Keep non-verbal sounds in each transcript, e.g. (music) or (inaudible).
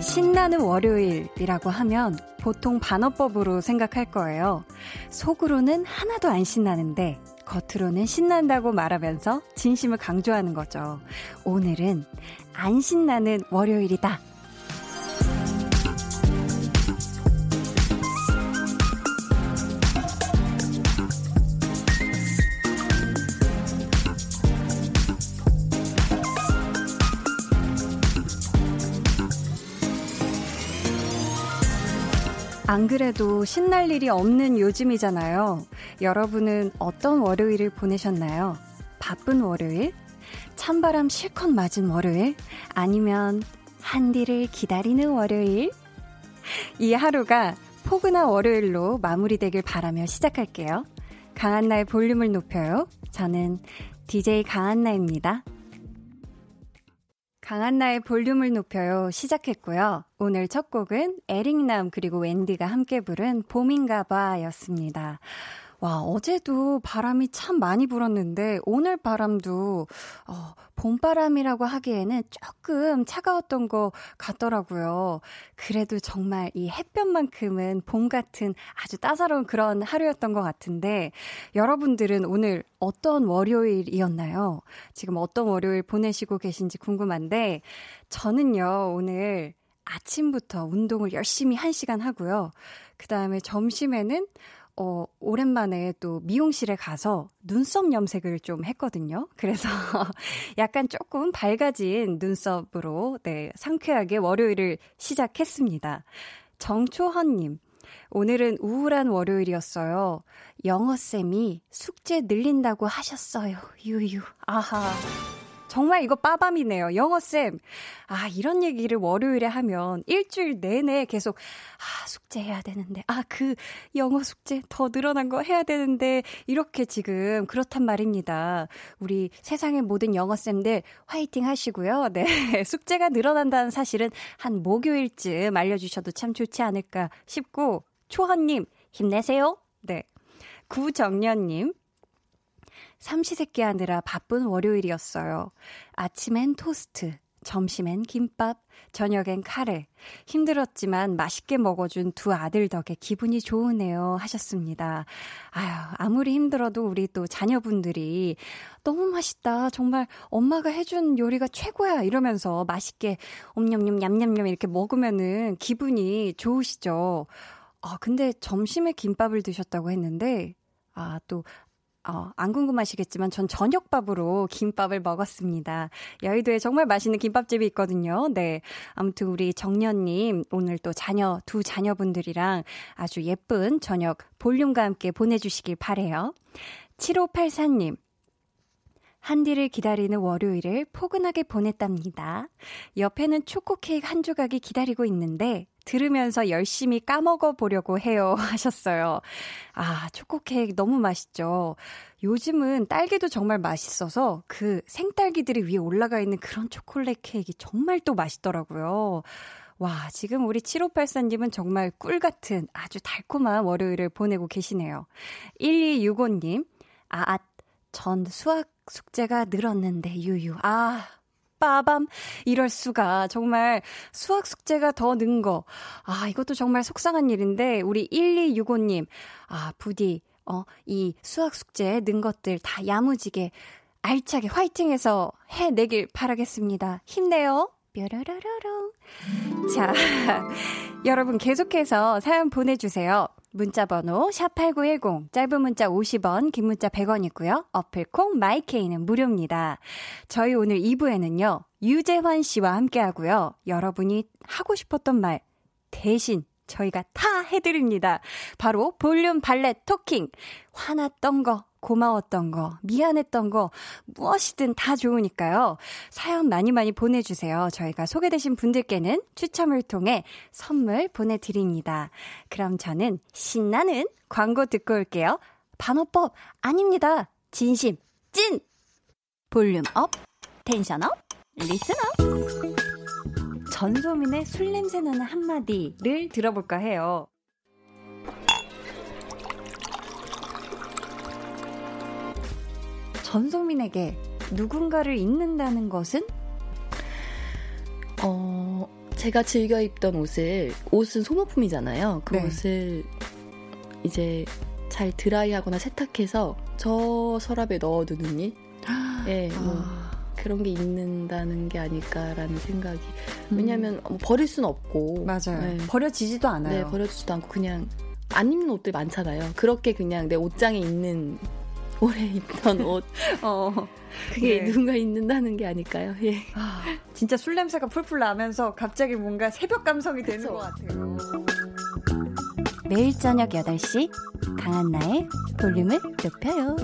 신나는 월요일이라고 하면 보통 반어법으로 생각할 거예요. 속으로는 하나도 안 신나는데 겉으로는 신난다고 말하면서 진심을 강조하는 거죠. 오늘은 안 신나는 월요일이다. 안 그래도 신날 일이 없는 요즘이잖아요. 여러분은 어떤 월요일을 보내셨나요? 바쁜 월요일? 찬바람 실컷 맞은 월요일? 아니면 한디를 기다리는 월요일? 이 하루가 포근한 월요일로 마무리되길 바라며 시작할게요. 강한나의 볼륨을 높여요. 저는 DJ 강한나입니다. 강한 나의 볼륨을 높여요 시작했고요. 오늘 첫 곡은 에릭남 그리고 웬디가 함께 부른 봄인가 봐 였습니다. 와, 어제도 바람이 참 많이 불었는데, 오늘 바람도, 어, 봄바람이라고 하기에는 조금 차가웠던 것 같더라고요. 그래도 정말 이 햇볕만큼은 봄 같은 아주 따사로운 그런 하루였던 것 같은데, 여러분들은 오늘 어떤 월요일이었나요? 지금 어떤 월요일 보내시고 계신지 궁금한데, 저는요, 오늘 아침부터 운동을 열심히 한 시간 하고요. 그 다음에 점심에는 어, 오랜만에 또 미용실에 가서 눈썹 염색을 좀 했거든요. 그래서 (laughs) 약간 조금 밝아진 눈썹으로, 네, 상쾌하게 월요일을 시작했습니다. 정초헌님, 오늘은 우울한 월요일이었어요. 영어쌤이 숙제 늘린다고 하셨어요. 유유. 아하. 정말 이거 빠밤이네요. 영어쌤. 아, 이런 얘기를 월요일에 하면 일주일 내내 계속, 아, 숙제해야 되는데, 아, 그 영어 숙제 더 늘어난 거 해야 되는데, 이렇게 지금 그렇단 말입니다. 우리 세상의 모든 영어쌤들 화이팅 하시고요. 네. (laughs) 숙제가 늘어난다는 사실은 한 목요일쯤 알려주셔도 참 좋지 않을까 싶고, 초헌님, 힘내세요. 네. 구정년님, 삼시세끼 하느라 바쁜 월요일이었어요. 아침엔 토스트, 점심엔 김밥, 저녁엔 카레. 힘들었지만 맛있게 먹어준 두 아들 덕에 기분이 좋으네요. 하셨습니다. 아유, 아무리 힘들어도 우리 또 자녀분들이 너무 맛있다. 정말 엄마가 해준 요리가 최고야. 이러면서 맛있게 옴냠냠 냠냠냠 이렇게 먹으면은 기분이 좋으시죠. 아, 근데 점심에 김밥을 드셨다고 했는데, 아, 또 어, 안 궁금하시겠지만 전 저녁밥으로 김밥을 먹었습니다. 여의도에 정말 맛있는 김밥집이 있거든요. 네. 아무튼 우리 정년님 오늘 또 자녀, 두 자녀분들이랑 아주 예쁜 저녁 볼륨과 함께 보내주시길 바래요. 7584님. 한디를 기다리는 월요일을 포근하게 보냈답니다. 옆에는 초코 케이크 한 조각이 기다리고 있는데 들으면서 열심히 까먹어 보려고 해요 (laughs) 하셨어요. 아, 초코 케이크 너무 맛있죠. 요즘은 딸기도 정말 맛있어서 그 생딸기들이 위에 올라가 있는 그런 초콜릿 케이크 정말 또 맛있더라고요. 와, 지금 우리 7584님은 정말 꿀 같은 아주 달콤한 월요일을 보내고 계시네요. 1265님, 아, 아, 전 수학 숙제가 늘었는데, 유유. 아, 빠밤. 이럴 수가. 정말 수학 숙제가 더 는 거. 아, 이것도 정말 속상한 일인데, 우리 1265 님. 아, 부디, 어, 이 수학 숙제 는 것들 다 야무지게, 알차게 화이팅해서 해내길 바라겠습니다. 힘내요. 뾰라라라롱. 자, (laughs) 여러분 계속해서 사연 보내주세요. 문자 번호 샵8910 짧은 문자 50원 긴 문자 100원이고요. 어플콩 마이케이는 무료입니다. 저희 오늘 2부에는요. 유재환 씨와 함께 하고요. 여러분이 하고 싶었던 말 대신 저희가 다 해드립니다. 바로 볼륨 valet talking. 화났던 거, 고마웠던 거, 미안했던 거, 무엇이든 다 좋으니까요. 사연 많이 많이 보내주세요. 저희가 소개되신 분들께는 추첨을 통해 선물 보내드립니다. 그럼 저는 신나는 광고 듣고 올게요. 반어법 아닙니다. 진심, 찐! volume up, tension up, listen up. 전소민의 술 냄새 나는 한마디를 들어볼까 해요. 전소민에게 누군가를 잊는다는 것은? 어, 제가 즐겨 입던 옷을, 옷은 소모품이잖아요. 그 네. 옷을 이제 잘 드라이하거나 세탁해서 저 서랍에 넣어두는 일? 네, 뭐. 아. 그런 게 있는다는 게 아닐까라는 생각이. 왜냐하면 음. 버릴 수는 없고. 맞아요. 네. 버려지지도 않아요. 네, 버려지지도 않고 그냥 안 입는 옷들 많잖아요. 그렇게 그냥 내 옷장에 있는 오래 입던 옷. (laughs) 어. 그게 네. 누군가 입는다는 게 아닐까요? 예. 아, 진짜 술 냄새가 풀풀 나면서 갑자기 뭔가 새벽 감성이 되는 그쵸? 것 같아요. 매일 저녁 8시 강한나의 볼륨을 높여요.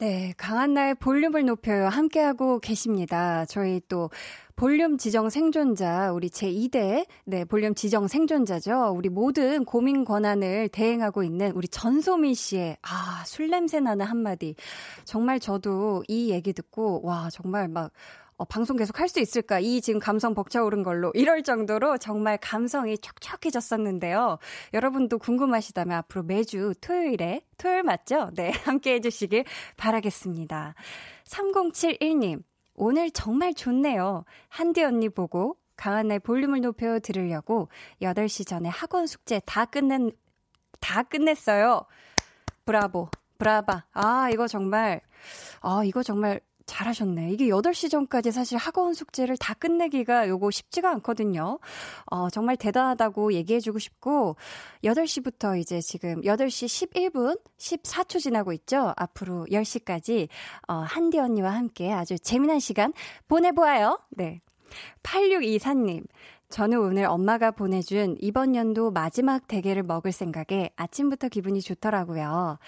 네, 강한나의 볼륨을 높여요. 함께하고 계십니다. 저희 또 볼륨 지정 생존자, 우리 제2대, 네, 볼륨 지정 생존자죠. 우리 모든 고민 권한을 대행하고 있는 우리 전소민 씨의, 아, 술 냄새 나는 한마디. 정말 저도 이 얘기 듣고, 와, 정말 막, 어, 방송 계속 할 수 있을까? 이 지금 감성 벅차오른 걸로 이럴 정도로 정말 감성이 촉촉해졌었는데요. 여러분도 궁금하시다면 앞으로 매주 토요일에 토요일 맞죠? 네, (laughs) 함께 해주시길 바라겠습니다. 3071님, 오늘 정말 좋네요. 한디 언니 보고 강한나의 볼륨을 높여 들으려고 8시 전에 학원 숙제 다 끝낸, 다 끝냈어요. 브라보, 브라바. 아, 이거 정말, 아, 이거 정말 잘하셨네. 이게 8시 전까지 사실 학원 숙제를 다 끝내기가 요거 쉽지가 않거든요. 어, 정말 대단하다고 얘기해주고 싶고, 8시부터 이제 지금 8시 11분 14초 지나고 있죠. 앞으로 10시까지, 어, 한디 언니와 함께 아주 재미난 시간 보내보아요. 네. 8624님. 저는 오늘 엄마가 보내준 이번 연도 마지막 대게를 먹을 생각에 아침부터 기분이 좋더라고요.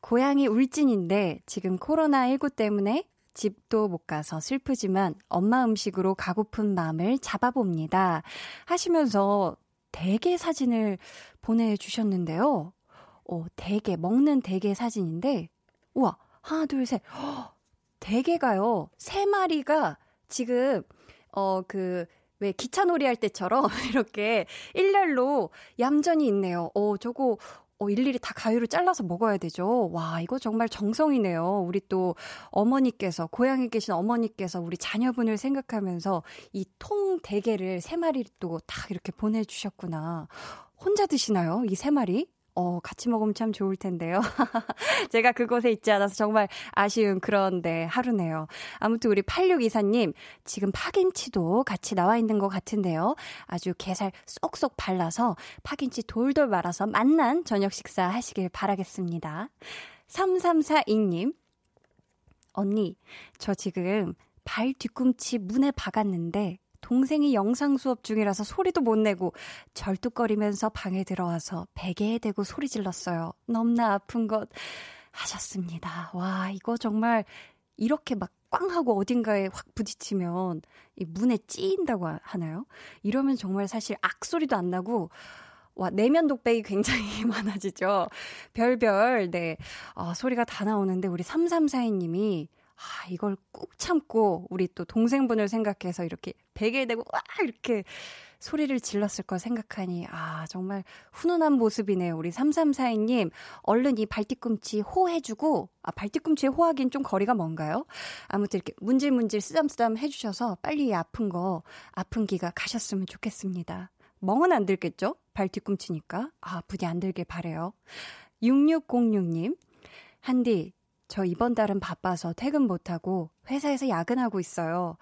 고향이 울진인데 지금 코로나19 때문에 집도 못 가서 슬프지만 엄마 음식으로 가고픈 마음을 잡아봅니다. 하시면서 대게 사진을 보내주셨는데요. 어, 대게, 먹는 대게 사진인데, 우와, 하나, 둘, 셋. 허, 대게가요, 세 마리가 지금, 어, 그, 왜 기차놀이 할 때처럼 (laughs) 이렇게 일렬로 얌전히 있네요. 어, 저거 어, 일일이 다 가위로 잘라서 먹어야 되죠. 와, 이거 정말 정성이네요. 우리 또 어머니께서, 고향에 계신 어머니께서 우리 자녀분을 생각하면서 이 통 대게를 세 마리 또다 이렇게 보내주셨구나. 혼자 드시나요? 이 세 마리? 어, 같이 먹으면 참 좋을 텐데요. (laughs) 제가 그곳에 있지 않아서 정말 아쉬운 그런, 네, 하루네요. 아무튼 우리 8624님, 지금 파김치도 같이 나와 있는 것 같은데요. 아주 게살 쏙쏙 발라서 파김치 돌돌 말아서 맛난 저녁 식사 하시길 바라겠습니다. 3342님, 언니, 저 지금 발 뒤꿈치 문에 박았는데 동생이 영상 수업 중이라서 소리도 못 내고 절뚝거리면서 방에 들어와서 베개에 대고 소리 질렀어요. 너무나 아픈 것 하셨습니다. 와, 이거 정말 이렇게 막 꽝 하고 어딘가에 확 부딪히면 이 문에 찌인다고 하나요? 이러면 정말 사실 악소리도 안 나고 와, 내면 독백이 굉장히 (laughs) 많아지죠. 별별, 네. 어, 소리가 다 나오는데, 우리 3342님이 아, 이걸 꾹 참고 우리 또 동생분을 생각해서 이렇게 베개에 대고 와 이렇게 소리를 질렀을 거 생각하니 아 정말 훈훈한 모습이네요. 우리 3342님 얼른 이 발뒤꿈치 호해주고 아 발뒤꿈치에 호하긴 좀 거리가 먼가요? 아무튼 이렇게 문질문질 쓰담쓰담 해주셔서 빨리 이 아픈 거 아픈 기가 가셨으면 좋겠습니다. 멍은 안 들겠죠? 발뒤꿈치니까 아 부디 안 들길 바래요. 6606님 한디 저 이번 달은 바빠서 퇴근 못하고 회사에서 야근하고 있어요.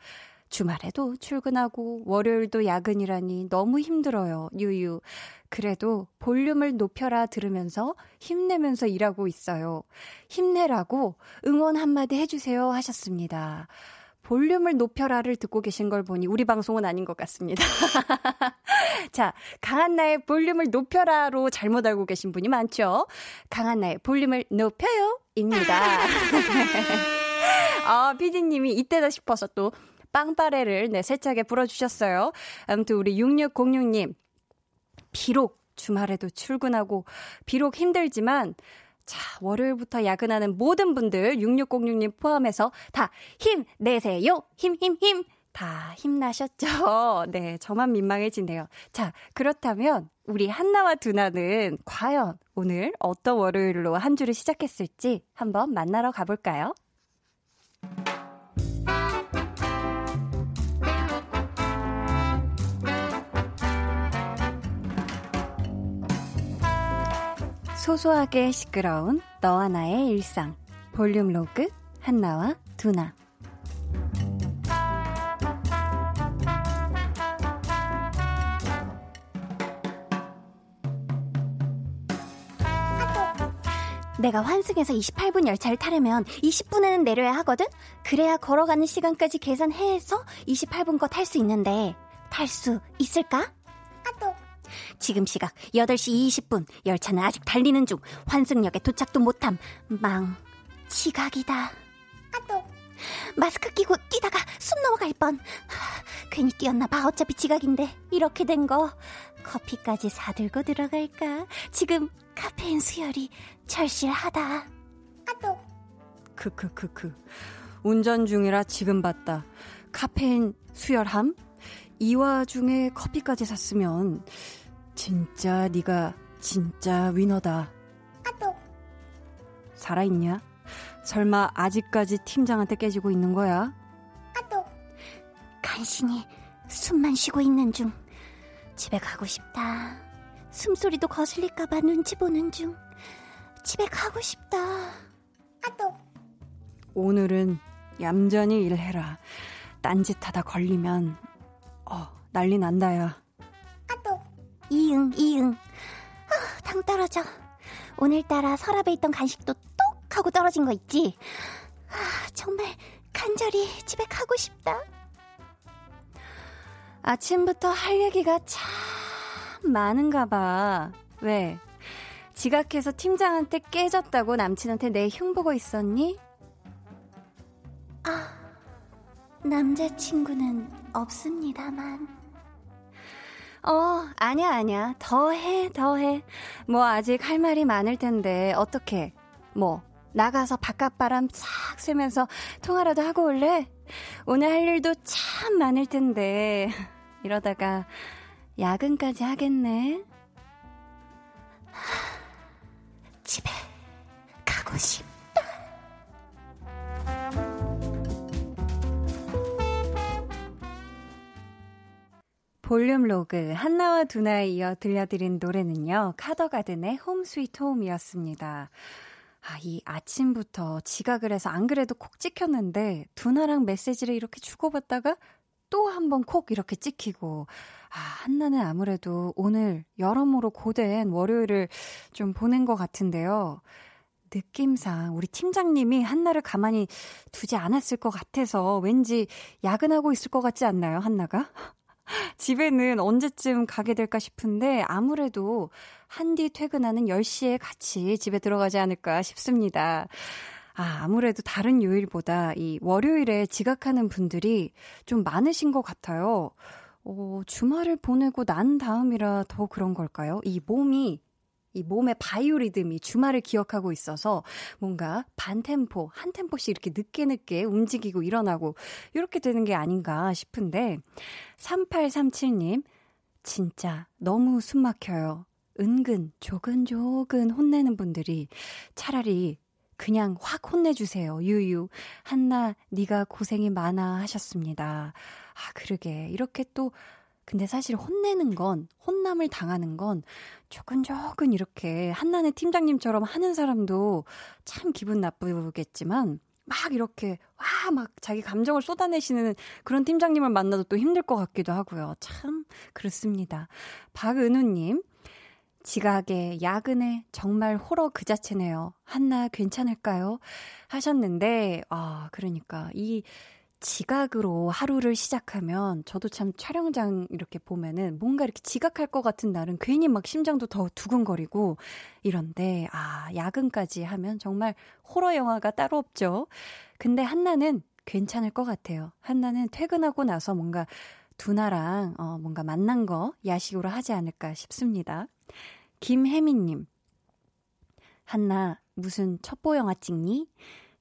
주말에도 출근하고 월요일도 야근이라니 너무 힘들어요. 유유. 그래도 볼륨을 높여라 들으면서 힘내면서 일하고 있어요. 힘내라고 응원 한마디 해주세요 하셨습니다. 볼륨을 높여라를 듣고 계신 걸 보니 우리 방송은 아닌 것 같습니다. (laughs) 자, 강한나의 볼륨을 높여라로 잘못 알고 계신 분이 많죠? 강한나의 볼륨을 높여요! 입니다. 아, (laughs) 피디님이 이때다 싶어서 또 빵빠레를 네, 세차게 불어주셨어요. 아무튼 우리 6606님, 비록 주말에도 출근하고, 비록 힘들지만, 자, 월요일부터 야근하는 모든 분들 6606님 포함해서 다 힘내세요. 힘, 힘, 힘. 다 힘나셨죠? (laughs) 네, 저만 민망해지네요. 자, 그렇다면 우리 한나와 두나는 과연 오늘 어떤 월요일로 한 주를 시작했을지 한번 만나러 가볼까요? 소소하게 시끄러운 너와 나의 일상 볼륨 로그 한나와 두나 내가 환승해서 28분 열차를 타려면 20분에는 내려야 하거든? 그래야 걸어가는 시간까지 계산해서 28분 거 탈 수 있는데, 탈 수 있을까? 아또. 지금 시각 8시 20분, 열차는 아직 달리는 중, 환승역에 도착도 못함. 망, 지각이다. 아또. 마스크 끼고 뛰다가 숨 넘어갈 뻔. 괜히 뛰었나봐. 어차피 지각인데. 이렇게 된 거. 커피까지 사들고 들어갈까? 지금 카페인 수혈이 절실하다. 아또. 크크크크. 운전 중이라 지금 봤다. 카페인 수혈함? 이 와중에 커피까지 샀으면 진짜 네가 진짜 위너다. 아또. 살아있냐? 설마 아직까지 팀장한테 깨지고 있는 거야? 아또. 간신히 숨만 쉬고 있는 중. 집에 가고 싶다. 숨소리도 거슬릴까봐 눈치 보는 중. 집에 가고 싶다. 아 또. 오늘은 얌전히 일해라. 딴짓하다 걸리면 어 난리 난다야. 아 또. 이응 이응. 아, 당 떨어져. 오늘따라 서랍에 있던 간식도 똑 하고 떨어진 거 있지. 아, 정말 간절히 집에 가고 싶다. 아침부터 할 얘기가 참 많은가 봐. 왜? 지각해서 팀장한테 깨졌다고 남친한테 내 흉 보고 있었니? 아, 남자친구는 없습니다만. 어, 아니야, 아니야. 더 해, 더 해. 뭐, 아직 할 말이 많을 텐데, 어떻게? 뭐, 나가서 바깥바람 싹 쐬면서 통화라도 하고 올래? 오늘 할 일도 참 많을 텐데, (laughs) 이러다가 야근까지 하겠네. 집에 가고 싶다. 볼륨 로그 한나와 두나에 이어 들려드린 노래는요. 카더가든의 Home Sweet Home이었습니다. 아, 이 아침부터 지각을 해서 안 그래도 콕 찍혔는데 두나랑 메시지를 이렇게 주고받다가 또 한 번 콕 이렇게 찍히고 아, 한나는 아무래도 오늘 여러모로 고된 월요일을 좀 보낸 것 같은데요. 느낌상 우리 팀장님이 한나를 가만히 두지 않았을 것 같아서 왠지 야근하고 있을 것 같지 않나요, 한나가? (laughs) 집에는 언제쯤 가게 될까 싶은데 아무래도 한디 퇴근하는 10시에 같이 집에 들어가지 않을까 싶습니다. 아, 아무래도 다른 요일보다 이 월요일에 지각하는 분들이 좀 많으신 것 같아요. 어, 주말을 보내고 난 다음이라 더 그런 걸까요? 이 몸이 이 몸의 바이오리듬이 주말을 기억하고 있어서 뭔가 반 템포, 한 템포씩 이렇게 늦게 늦게 움직이고 일어나고 이렇게 되는 게 아닌가 싶은데 3837님 진짜 너무 숨 막혀요. 은근 조근조근 혼내는 분들이 차라리 그냥 확 혼내주세요. 유유. 한나, 네가 고생이 많아 하셨습니다. 아, 그러게. 이렇게 또, 근데 사실 혼내는 건, 혼남을 당하는 건 조근조근 이렇게 한나네 팀장님처럼 하는 사람도 참 기분 나쁘겠지만, 막 이렇게, 와, 막 자기 감정을 쏟아내시는 그런 팀장님을 만나도 또 힘들 것 같기도 하고요. 참, 그렇습니다. 박은우님, 지각에 야근에 정말 호러 그 자체네요. 한나 괜찮을까요? 하셨는데, 아, 그러니까 이 지각으로 하루를 시작하면 저도 참 촬영장 이렇게 보면은 뭔가 이렇게 지각할 것 같은 날은 괜히 막 심장도 더 두근거리고 이런데, 아, 야근까지 하면 정말 호러 영화가 따로 없죠. 근데 한나는 괜찮을 것 같아요. 한나는 퇴근하고 나서 뭔가 두나랑 어, 뭔가 만난 거 야식으로 하지 않을까 싶습니다. 김혜민님. 한나, 무슨 첩보 영화 찍니?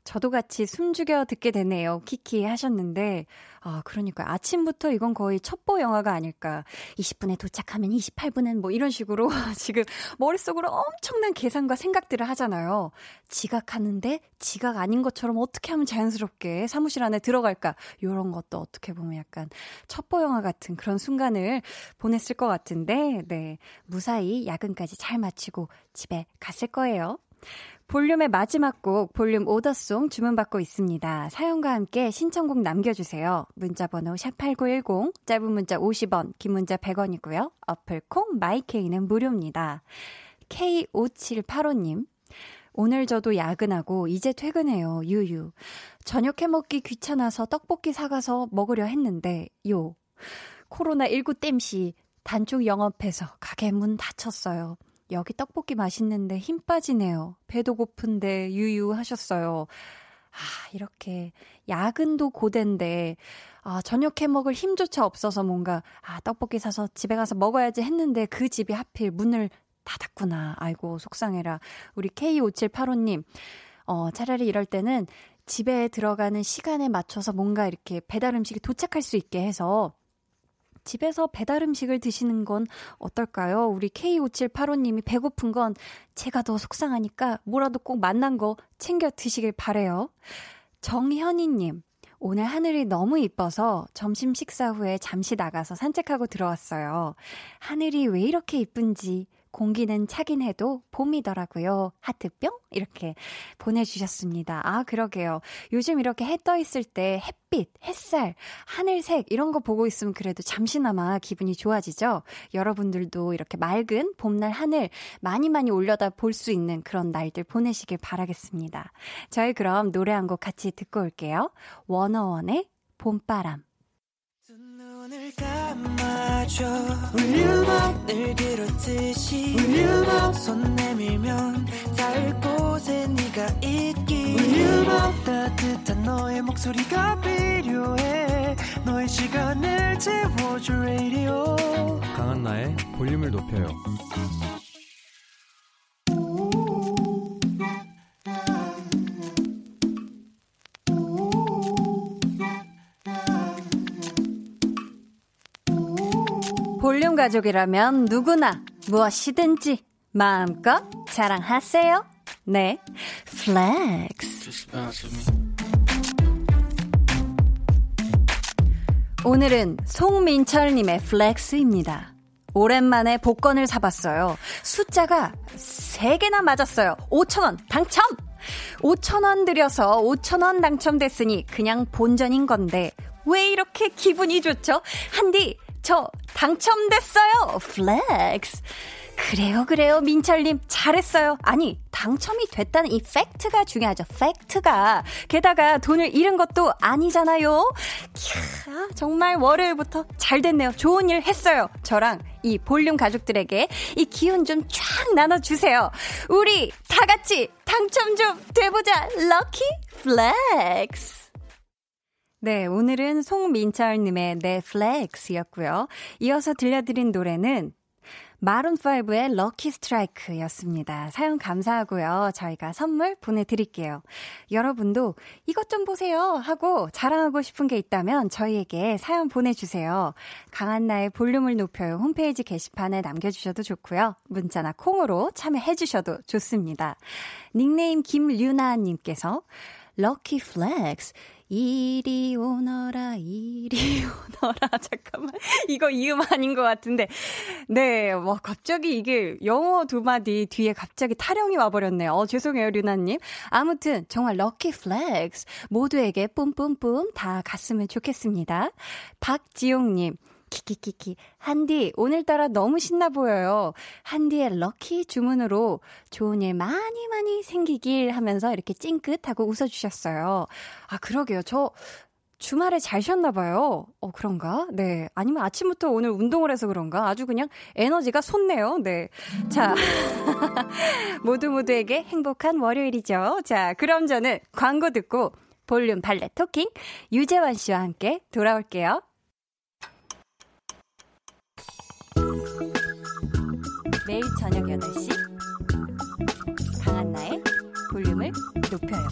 저도 같이 숨죽여 듣게 되네요. 키키 하셨는데, 아, 그러니까 아침부터 이건 거의 첩보 영화가 아닐까. 20분에 도착하면 28분은 뭐 이런 식으로 (laughs) 지금 머릿속으로 엄청난 계산과 생각들을 하잖아요. 지각하는데 지각 아닌 것처럼 어떻게 하면 자연스럽게 사무실 안에 들어갈까. 요런 것도 어떻게 보면 약간 첩보 영화 같은 그런 순간을 보냈을 것 같은데, 네. 무사히 야근까지 잘 마치고 집에 갔을 거예요. 볼륨의 마지막 곡 볼륨 오더송 주문받고 있습니다. 사연과 함께 신청곡 남겨주세요. 문자번호 샵8910 짧은 문자 50원 긴 문자 100원이고요. 어플 콩 마이케이는 무료입니다. K5785님 오늘 저도 야근하고 이제 퇴근해요. 유유. 저녁 해 먹기 귀찮아서 떡볶이 사가서 먹으려 했는데 요. 코로나19 땜시 단축 영업해서 가게 문 닫혔어요. 여기 떡볶이 맛있는데 힘 빠지네요. 배도 고픈데 유유하셨어요. 아, 이렇게 야근도 고된데 아, 저녁 해 먹을 힘조차 없어서 뭔가 아, 떡볶이 사서 집에 가서 먹어야지 했는데 그 집이 하필 문을 닫았구나. 아이고, 속상해라. 우리 K5785님. 어, 차라리 이럴 때는 집에 들어가는 시간에 맞춰서 뭔가 이렇게 배달 음식이 도착할 수 있게 해서 집에서 배달 음식을 드시는 건 어떨까요? 우리 K5785님이 배고픈 건 제가 더 속상하니까 뭐라도 꼭 만난 거 챙겨 드시길 바래요. 정현이님, 오늘 하늘이 너무 이뻐서 점심 식사 후에 잠시 나가서 산책하고 들어왔어요. 하늘이 왜 이렇게 이쁜지 공기는 차긴 해도 봄이더라고요. 하트뿅? 이렇게 보내주셨습니다. 아, 그러게요. 요즘 이렇게 해 떠 있을 때 햇빛, 햇살, 하늘색 이런 거 보고 있으면 그래도 잠시나마 기분이 좋아지죠? 여러분들도 이렇게 맑은 봄날 하늘 많이 많이 올려다 볼 수 있는 그런 날들 보내시길 바라겠습니다. 저희 그럼 노래 한 곡 같이 듣고 올게요. 워너원의 봄바람. 강한나의 볼륨을 높여요 볼륨 가족이라면 누구나 무엇이든지 마음껏 자랑하세요. 네, 플렉스. 오늘은 송민철님의 flex입니다. 오랜만에 복권을 사봤어요. 숫자가 3개나 맞았어요. 5천원 당첨! 5천원 들여서 5천원 당첨됐으니 그냥 본전인 건데 왜 이렇게 기분이 좋죠? 한디 저 당첨됐어요. flex. 그래요, 그래요. 민철님, 잘했어요. 아니, 당첨이 됐다는 이 fact가 중요하죠. fact가. 게다가 돈을 잃은 것도 아니잖아요. 이야, 정말 월요일부터 잘 됐네요. 좋은 일 했어요. 저랑 이 볼륨 가족들에게 이 기운 좀 쫙 나눠주세요. 우리 다 같이 당첨 좀 돼보자. lucky flex. 네, 오늘은 송민철님의 넷flex였고요. 이어서 들려드린 노래는 마룬5의 Lucky Strike였습니다. 사연 감사하고요. 저희가 선물 보내드릴게요. 여러분도 이것 좀 보세요 하고 자랑하고 싶은 게 있다면 저희에게 사연 보내주세요. 강한나의 볼륨을 높여요 홈페이지 게시판에 남겨주셔도 좋고요. 문자나 콩으로 참여해주셔도 좋습니다. 닉네임 김류나님께서 lucky flex 이리 오너라, 이리 오너라. (laughs) 잠깐만. 이거 이 음 아닌 것 같은데. 네, 와, 갑자기 이게 영어 두 마디 뒤에 갑자기 타령이 와버렸네요. 어, 죄송해요, 류나님. 아무튼, 정말 lucky flex. 모두에게 뿜뿜뿜 다 갔으면 좋겠습니다. 박지용님. 키키키키. 한디, 오늘따라 너무 신나 보여요. 한디의 lucky 주문으로 좋은 일 많이 많이 생기길 하면서 이렇게 찡긋하고 웃어주셨어요. 아, 그러게요. 저, 주말에 잘 쉬었나 봐요. 어, 그런가? 네. 아니면 아침부터 오늘 운동을 해서 그런가? 아주 그냥 에너지가 솟네요. 네. 자. (laughs) 모두 모두에게 행복한 월요일이죠. 자, 그럼 저는 광고 듣고 볼륨 발레 토킹 유재환 씨와 함께 돌아올게요. 매일 저녁 8시 강한나의 볼륨을 높여요.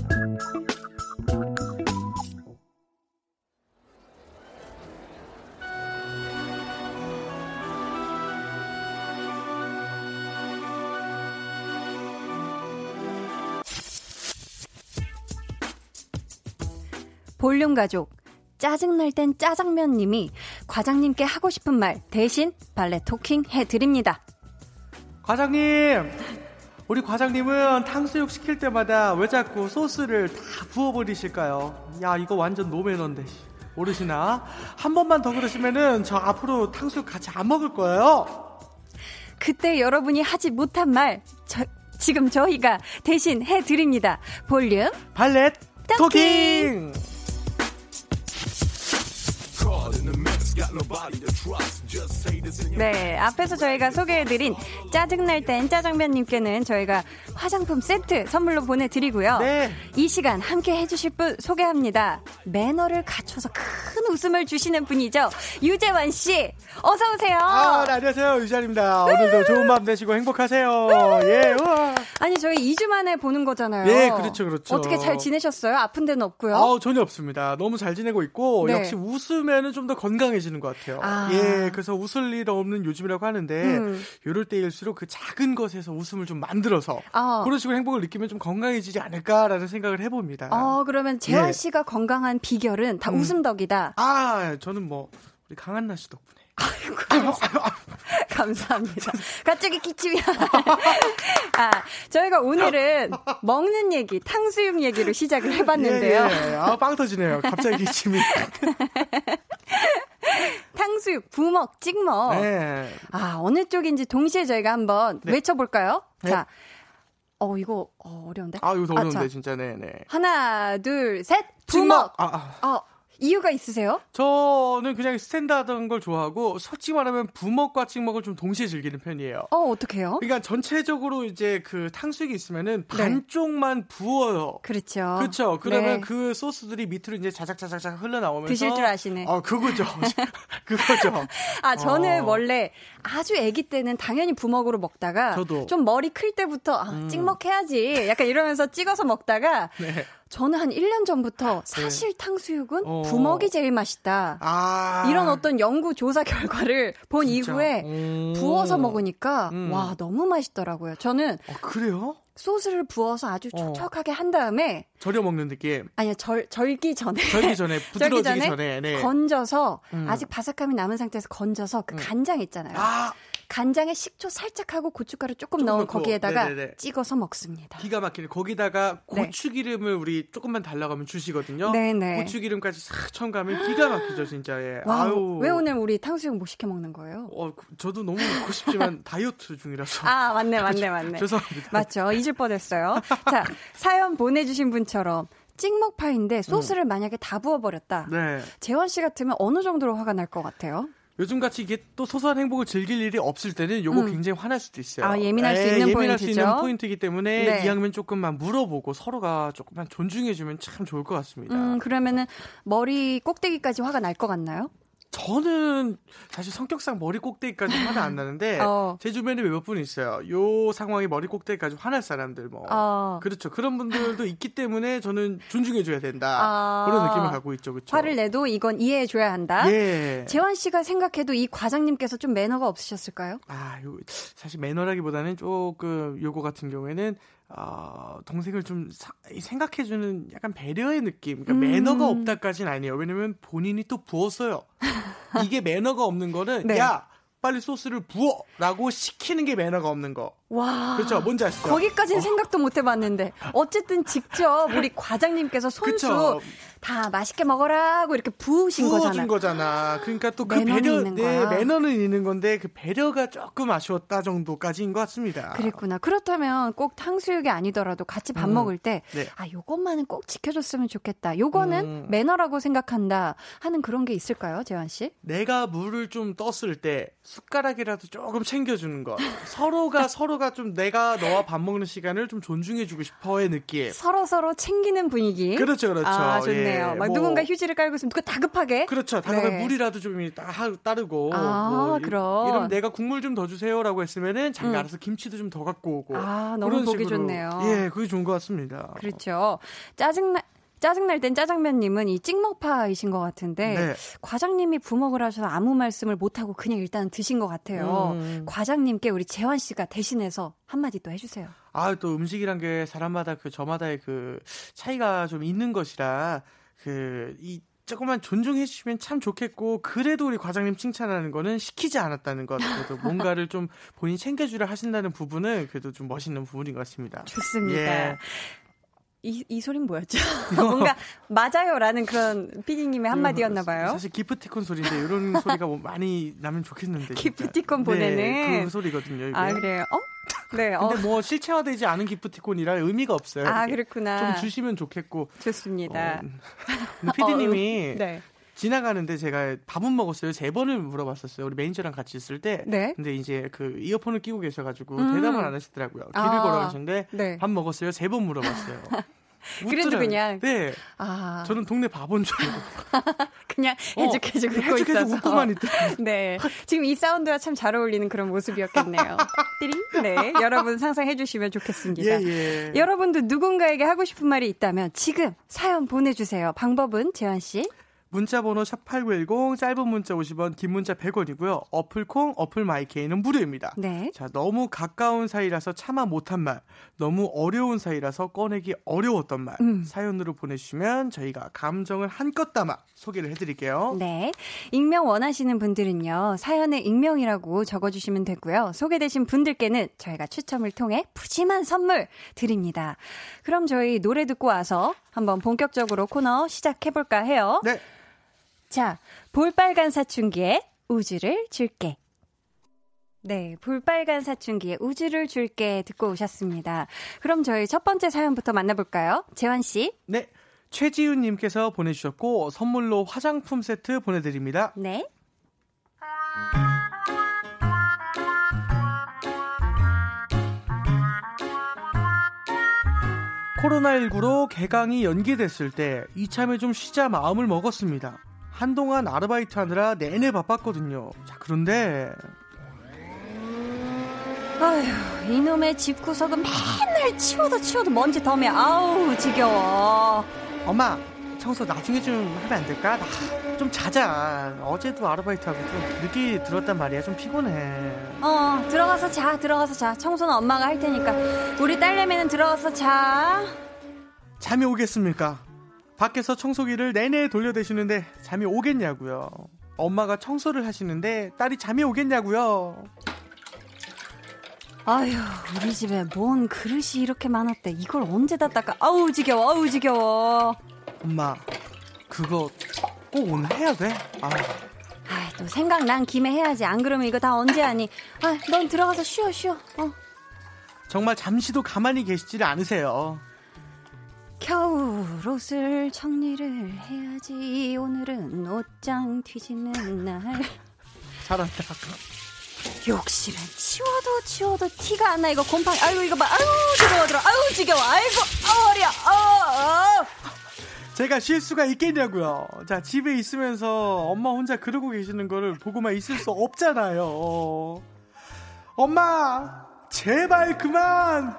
볼륨 가족 짜증날 땐 짜장면님이 과장님께 하고 싶은 말 대신 발레 토킹 해드립니다. 과장님! 우리 과장님은 탕수육 시킬 때마다 왜 자꾸 소스를 다 부어버리실까요? 야, 이거 완전 노매너인데. 모르시나? 한 번만 더 그러시면은 저 앞으로 탕수육 같이 안 먹을 거예요. 그때 여러분이 하지 못한 말, 저, 지금 저희가 대신 해드립니다. 볼륨 발렛 토킹! 토킹! 네, 앞에서 저희가 소개해드린 짜증날 땐 짜장면님께는 저희가 화장품 세트 선물로 보내드리고요. 네. 이 시간 함께 해주실 분 소개합니다. 매너를 갖춰서 큰 웃음을 주시는 분이죠. 유재환 씨, 어서 오세요. 아, 네, 안녕하세요, 유재환입니다. 오늘도 좋은 밤 되시고 행복하세요. 예, 우와. 아니 저희 2주 만에 보는 거잖아요. 네, 그렇죠, 그렇죠. 어떻게 잘 지내셨어요? 아픈 데는 없고요. 아, 전혀 없습니다. 너무 잘 지내고 있고 네. 역시 웃으면은 좀 더 건강해지는 것 같아요. 아. 예, 그래서 웃을 일 없는 요즘이라고 하는데 음. 이럴 때일수록 그 작은 것에서 웃음을 좀 만들어서 아. 그런 식으로 행복을 느끼면 좀 건강해지지 않을까라는 생각을 해봅니다. 어, 그러면 재환 예. 씨가 건강한 비결은 다 음. 웃음 덕이다. 아, 저는 뭐 우리 강한나 씨 덕분에. 아이고, (laughs) 감사합니다. 갑자기 기침이. (laughs) 아, 저희가 오늘은 먹는 얘기, 탕수육 얘기로 시작을 해봤는데요. 예, 예. 아, 빵 터지네요. 갑자기 기침이. (laughs) (laughs) 탕수육, 부먹, 찍먹. 네. 아, 어느 쪽인지 동시에 저희가 한번 네. 외쳐볼까요? 네. 자. 어, 이거, 어, 어려운데? 아, 이거 더 어려운데, 아, 진짜, 네네. 네. 하나, 둘, 셋, 부먹! 아, 아. 어, 이유가 있으세요? 저는 그냥 스탠다드한 걸 좋아하고 솔직히 말하면 부먹과 찍먹을 좀 동시에 즐기는 편이에요. 어 어떻게요? 그러니까 전체적으로 이제 그 탕수육이 있으면은 네. 반쪽만 부어요. 그렇죠. 그렇죠. 그러면 네. 그 소스들이 밑으로 이제 자작자작자작 흘러나오면서 드실 줄 아시네. 어 그거죠. (laughs) 그거죠. (laughs) 아 저는 어. 원래 아주 아기 때는 당연히 부먹으로 먹다가 저도. 좀 머리 클 때부터 아, 음. 찍먹 해야지. 약간 이러면서 찍어서 먹다가 네. 저는 한 1년 전부터 네. 사실 네. 탕수육은 어. 부먹이 제일 맛있다. 아. 이런 어떤 연구 조사 결과를 본 진짜? 이후에 오. 부어서 먹으니까 음. 와 너무 맛있더라고요. 저는 어, 그래요? 소스를 부어서 아주 어. 촉촉하게 한 다음에 절여 먹는 느낌. 아니요, 절 절기 전에 절기 전에 (laughs) 부드러지기 전에, 전에 네. 건져서 음. 아직 바삭함이 남은 상태에서 건져서 그 음. 간장 있잖아요. 아. 간장에 식초 살짝 하고 고춧가루 조금, 조금 넣은 넣고. 거기에다가 네네네. 찍어서 먹습니다. 기가 막히네. 거기다가 네. 고추기름을 네. 우리 조금만 달라가면 주시거든요. 네네. 고추기름까지 싹 첨가하면 기가 막히죠, 진짜. 예. 와, 아유. 왜 오늘 우리 탕수육 못 시켜 먹는 거예요? 어, 그, 저도 너무 먹고 싶지만 (laughs) 다이어트 중이라서. 아, 맞네, 맞네, 맞네. 죄송합니다. 맞죠. 잊을 뻔했어요. 자, 사연 보내주신 분처럼 찍먹파인데 소스를 음. 만약에 다 부어버렸다. 네. 재원 씨 같으면 어느 정도로 화가 날 것 같아요? 요즘 같이 이게 또 소소한 행복을 즐길 일이 없을 때는 요거 음. 굉장히 화날 수도 있어요. 아, 예민할 수 네, 있는 예민할 포인트죠. 수 있는 포인트이기 때문에 네. 이왕이면 조금만 물어보고 서로가 조금만 존중해주면 참 좋을 것 같습니다. 음, 그러면은 머리 꼭대기까지 화가 날 것 같나요? 저는 사실 성격상 머리 꼭대기까지 화는 안 나는데 (laughs) 어. 제 주변에 몇 분 있어요. 요 상황이 머리 꼭대기까지 화날 사람들 뭐 어. 그렇죠. 그런 분들도 있기 때문에 저는 존중해 줘야 된다. 어. 그런 느낌을 갖고 있죠. 그렇죠. 화를 내도 이건 이해해 줘야 한다. 예. 재환 씨가 생각해도 이 과장님께서 좀 매너가 없으셨을까요? 아, 요 사실 매너라기보다는 조금 요거 같은 경우에는 어, 동생을 좀 사, 생각해주는 약간 배려의 느낌. 그러니까 음. 매너가 없다까지는 아니에요. 왜냐면 본인이 또 부었어요. 이게 매너가 없는 거는, (laughs) 네. 야, 빨리 소스를 부어 라고 시키는 게 매너가 없는 거. 와. 그렇죠. 뭔지 아시죠? 거기까지는 어. 생각도 못 해봤는데. 어쨌든 직접 우리 (laughs) 과장님께서 손수 그쵸. 다 맛있게 먹어라 하고 이렇게 부으신 거잖아. 부어준 거잖아. 그러니까 또 그 배려, 네, 매너는 있는 건데 그 배려가 조금 아쉬웠다 정도까지인 것 같습니다. 그랬구나. 그렇다면 꼭 탕수육이 아니더라도 같이 밥 음. 먹을 때, 네. 아, 요것만은 꼭 지켜줬으면 좋겠다. 요거는 음. 매너라고 생각한다 하는 그런 게 있을까요, 재환 씨? 내가 물을 좀 떴을 때 숟가락이라도 조금 챙겨주는 거. 서로가 (laughs) 서로 가 좀 내가 너와 밥 먹는 시간을 좀 존중해주고 싶어의 느낌. 서로 서로 챙기는 분위기. 그렇죠, 그렇죠. 아, 좋네요. 예, 막 뭐, 누군가 휴지를 깔고 있으면 누가 다급하게. 그렇죠. 다급하게 네. 물이라도 좀 따르고. 아, 뭐, 그럼. 이러면 내가 국물 좀 더 주세요라고 했으면은 자기가 음. 알아서 김치도 좀 더 갖고 오고. 아, 너무 보기 식으로. 좋네요. 예, 그게 좋은 것 같습니다. 그렇죠. 짜증나 짜증날 땐 짜장면님은 이 찍먹파이신 것 같은데 네. 과장님이 부먹을 하셔서 아무 말씀을 못하고 그냥 일단 드신 것 같아요. 음. 과장님께 우리 재환 씨가 대신해서 한마디 또 해주세요. 아, 또 음식이란 게 사람마다 그 저마다의 그 차이가 좀 있는 것이라 그이 조금만 존중해 주시면 참 좋겠고 그래도 우리 과장님 칭찬하는 거는 시키지 않았다는 것 그래도 (laughs) 뭔가를 좀 본인이 챙겨주려 하신다는 부분은 그래도 좀 멋있는 부분인 것 같습니다. 좋습니다. 예. 이, 이 소린 뭐였죠? (laughs) (laughs) 뭔가 맞아요라는 그런 피디님의 한마디였나 봐요. 사실 기프티콘 소리인데 이런 (laughs) 소리가 뭐 많이 나면 좋겠는데. 기프티콘 보내는 네, 그 소리거든요. 이게. 아 그래요? 어? 네. 어. 근데 뭐 실체화되지 않은 기프티콘이라 의미가 없어요. 아 그렇구나. 좀 주시면 좋겠고. 좋습니다. 어, 근데 피디님이 어, 네. 지나가는데 제가 밥은 먹었어요. 세 번을 물어봤었어요. 우리 매니저랑 같이 있을 때. 네. 근데 이제 그 이어폰을 끼고 계셔가지고 음. 대답을 안 하시더라고요. 길을 아. 걸어가시는데 네. 밥 먹었어요. 세 번 물어봤어요. (laughs) 그래도 그냥. 네. 아. 저는 동네 바본 줄 알고. (laughs) 그냥 해죽해죽 어, 듣고 있어서. 웃고만 있다. (laughs) 네. 지금 이 사운드와 참 잘 어울리는 그런 모습이었겠네요. 띠링. 네. 여러분 상상해 주시면 좋겠습니다. 예, 예. 여러분도 누군가에게 하고 싶은 말이 있다면 지금 사연 보내주세요. 방법은 재환 씨. 문자 번호 샵8910 짧은 문자 50원 긴 문자 100원이고요. 어플콩 어플 마이케이는 무료입니다. 네. 자, 너무 가까운 사이라서 참아 못한 말, 너무 어려운 사이라서 꺼내기 어려웠던 말 음. 사연으로 보내주시면 저희가 감정을 한껏 담아 소개를 해드릴게요. 네. 익명 원하시는 분들은요. 사연에 익명이라고 적어주시면 되고요. 소개되신 분들께는 저희가 추첨을 통해 푸짐한 선물 드립니다. 그럼 저희 노래 듣고 와서 한번 본격적으로 코너 시작해볼까 해요. 네. 자, 볼빨간 사춘기에 우주를 줄게. 네, 볼빨간 사춘기에 우주를 줄게 듣고 오셨습니다. 그럼 저희 첫 번째 사연부터 만나볼까요? 재환 씨. 네, 최지윤 님께서 보내주셨고 선물로 화장품 세트 보내드립니다. 네. 코로나19로 개강이 연기됐을 때 이참에 좀 쉬자 마음을 먹었습니다. 한동안 아르바이트 하느라 내내 바빴거든요. 자, 그런데. 아휴, 이놈의 집구석은 맨날 치워도 치워도 먼지 덤에 아우, 지겨워. 엄마, 청소 나중에 좀 하면 안 될까? 나 좀 자자. 어제도 아르바이트하고 좀 늦게 들었단 말이야. 좀 피곤해. 어, 들어가서 자, 들어가서 자. 청소는 엄마가 할 테니까. 우리 딸내미는 들어가서 자. 잠이 오겠습니까? 밖에서 청소기를 내내 돌려대시는데 잠이 오겠냐고요. 엄마가 청소를 하시는데 딸이 잠이 오겠냐고요. 아휴, 우리 집에 뭔 그릇이 이렇게 많았대. 이걸 언제 다 닦아? 아우, 지겨워, 아우, 지겨워. 엄마, 그거 꼭 오늘 해야 돼? 아. 아, 또 생각난 김에 해야지. 안 그러면 이거 다 언제 하니? 아, 넌 들어가서 쉬어, 쉬어. 어. 정말 잠시도 가만히 계시지를 않으세요. 겨울 옷을 정리를 해야지 오늘은 옷장 뒤집는 날 잘한다 욕실은 치워도 치워도 티가 안 나 이거 곰팡이 아유 이거 봐 아유 지겨워들어 아유 지겨워 아이고 어려 어, 어. 제가 쉴 수가 있겠냐고요 자 집에 있으면서 엄마 혼자 그러고 계시는 거를 보고만 있을 수 없잖아요 엄마 제발 그만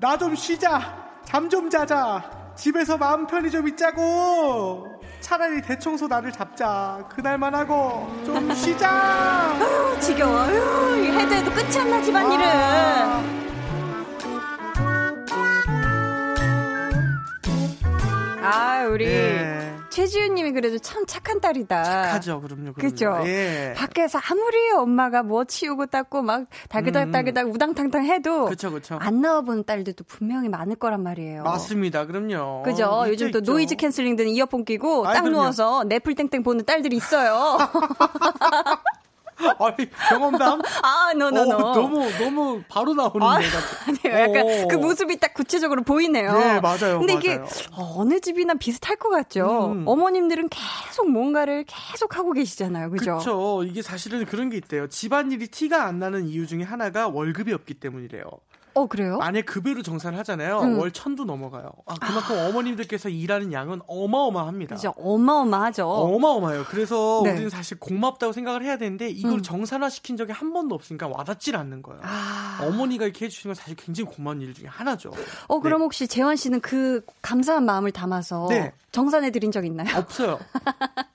나 좀 쉬자 잠 좀 자자 집에서 마음 편히 좀 있자고. 차라리 대청소 나를 잡자. 그날만 하고 좀 쉬자. 아유, 지겨워. 아유, 해도 해도 끝이 안 나, 집안일은. 아, 우리. 네. 최지윤 님이 그래도 참 착한 딸이다. 착하죠, 그럼요. 그렇죠. 예. 밖에서 아무리 엄마가 뭐 치우고 닦고 막 달그닥달그닥 음. 우당탕탕 해도 그쵸, 그쵸. 안 나와본 딸들도 분명히 많을 거란 말이에요. 맞습니다, 그럼요. 그죠. 요즘 또 있죠. noise canceling 등 이어폰 끼고 딱 누워서 넷플 땡땡 보는 딸들이 있어요. (laughs) (laughs) 아니 경험담? 아, no no no. 어, 너무 너무 바로 나오는데. 아, (laughs) 아니요, 약간 오. 그 모습이 딱 구체적으로 보이네요. 네, 맞아요. 근데 맞아요. 이게 어느 집이나 비슷할 것 같죠. 음. 어머님들은 계속 뭔가를 계속 하고 계시잖아요, 그죠? 그렇죠. 이게 사실은 그런 게 있대요. 집안일이 티가 안 나는 이유 중에 하나가 월급이 없기 때문이래요. 어 그래요? 만약 급여로 정산을 하잖아요. 음. 월 천도 넘어가요. 아 그만큼 아. 어머님들께서 일하는 양은 어마어마합니다. 그죠, 어마어마하죠. 어마어마해요. 그래서 네. 우리는 사실 고맙다고 생각을 해야 되는데 이걸 음. 정산화 시킨 적이 한 번도 없으니까 와닿질 않는 거예요. 아. 어머니가 이렇게 해주시는 건 사실 굉장히 고마운 일 중에 하나죠. 어 그럼 네. 혹시 재환 씨는 그 감사한 마음을 담아서 네. 정산해 드린 적 있나요? 없어요.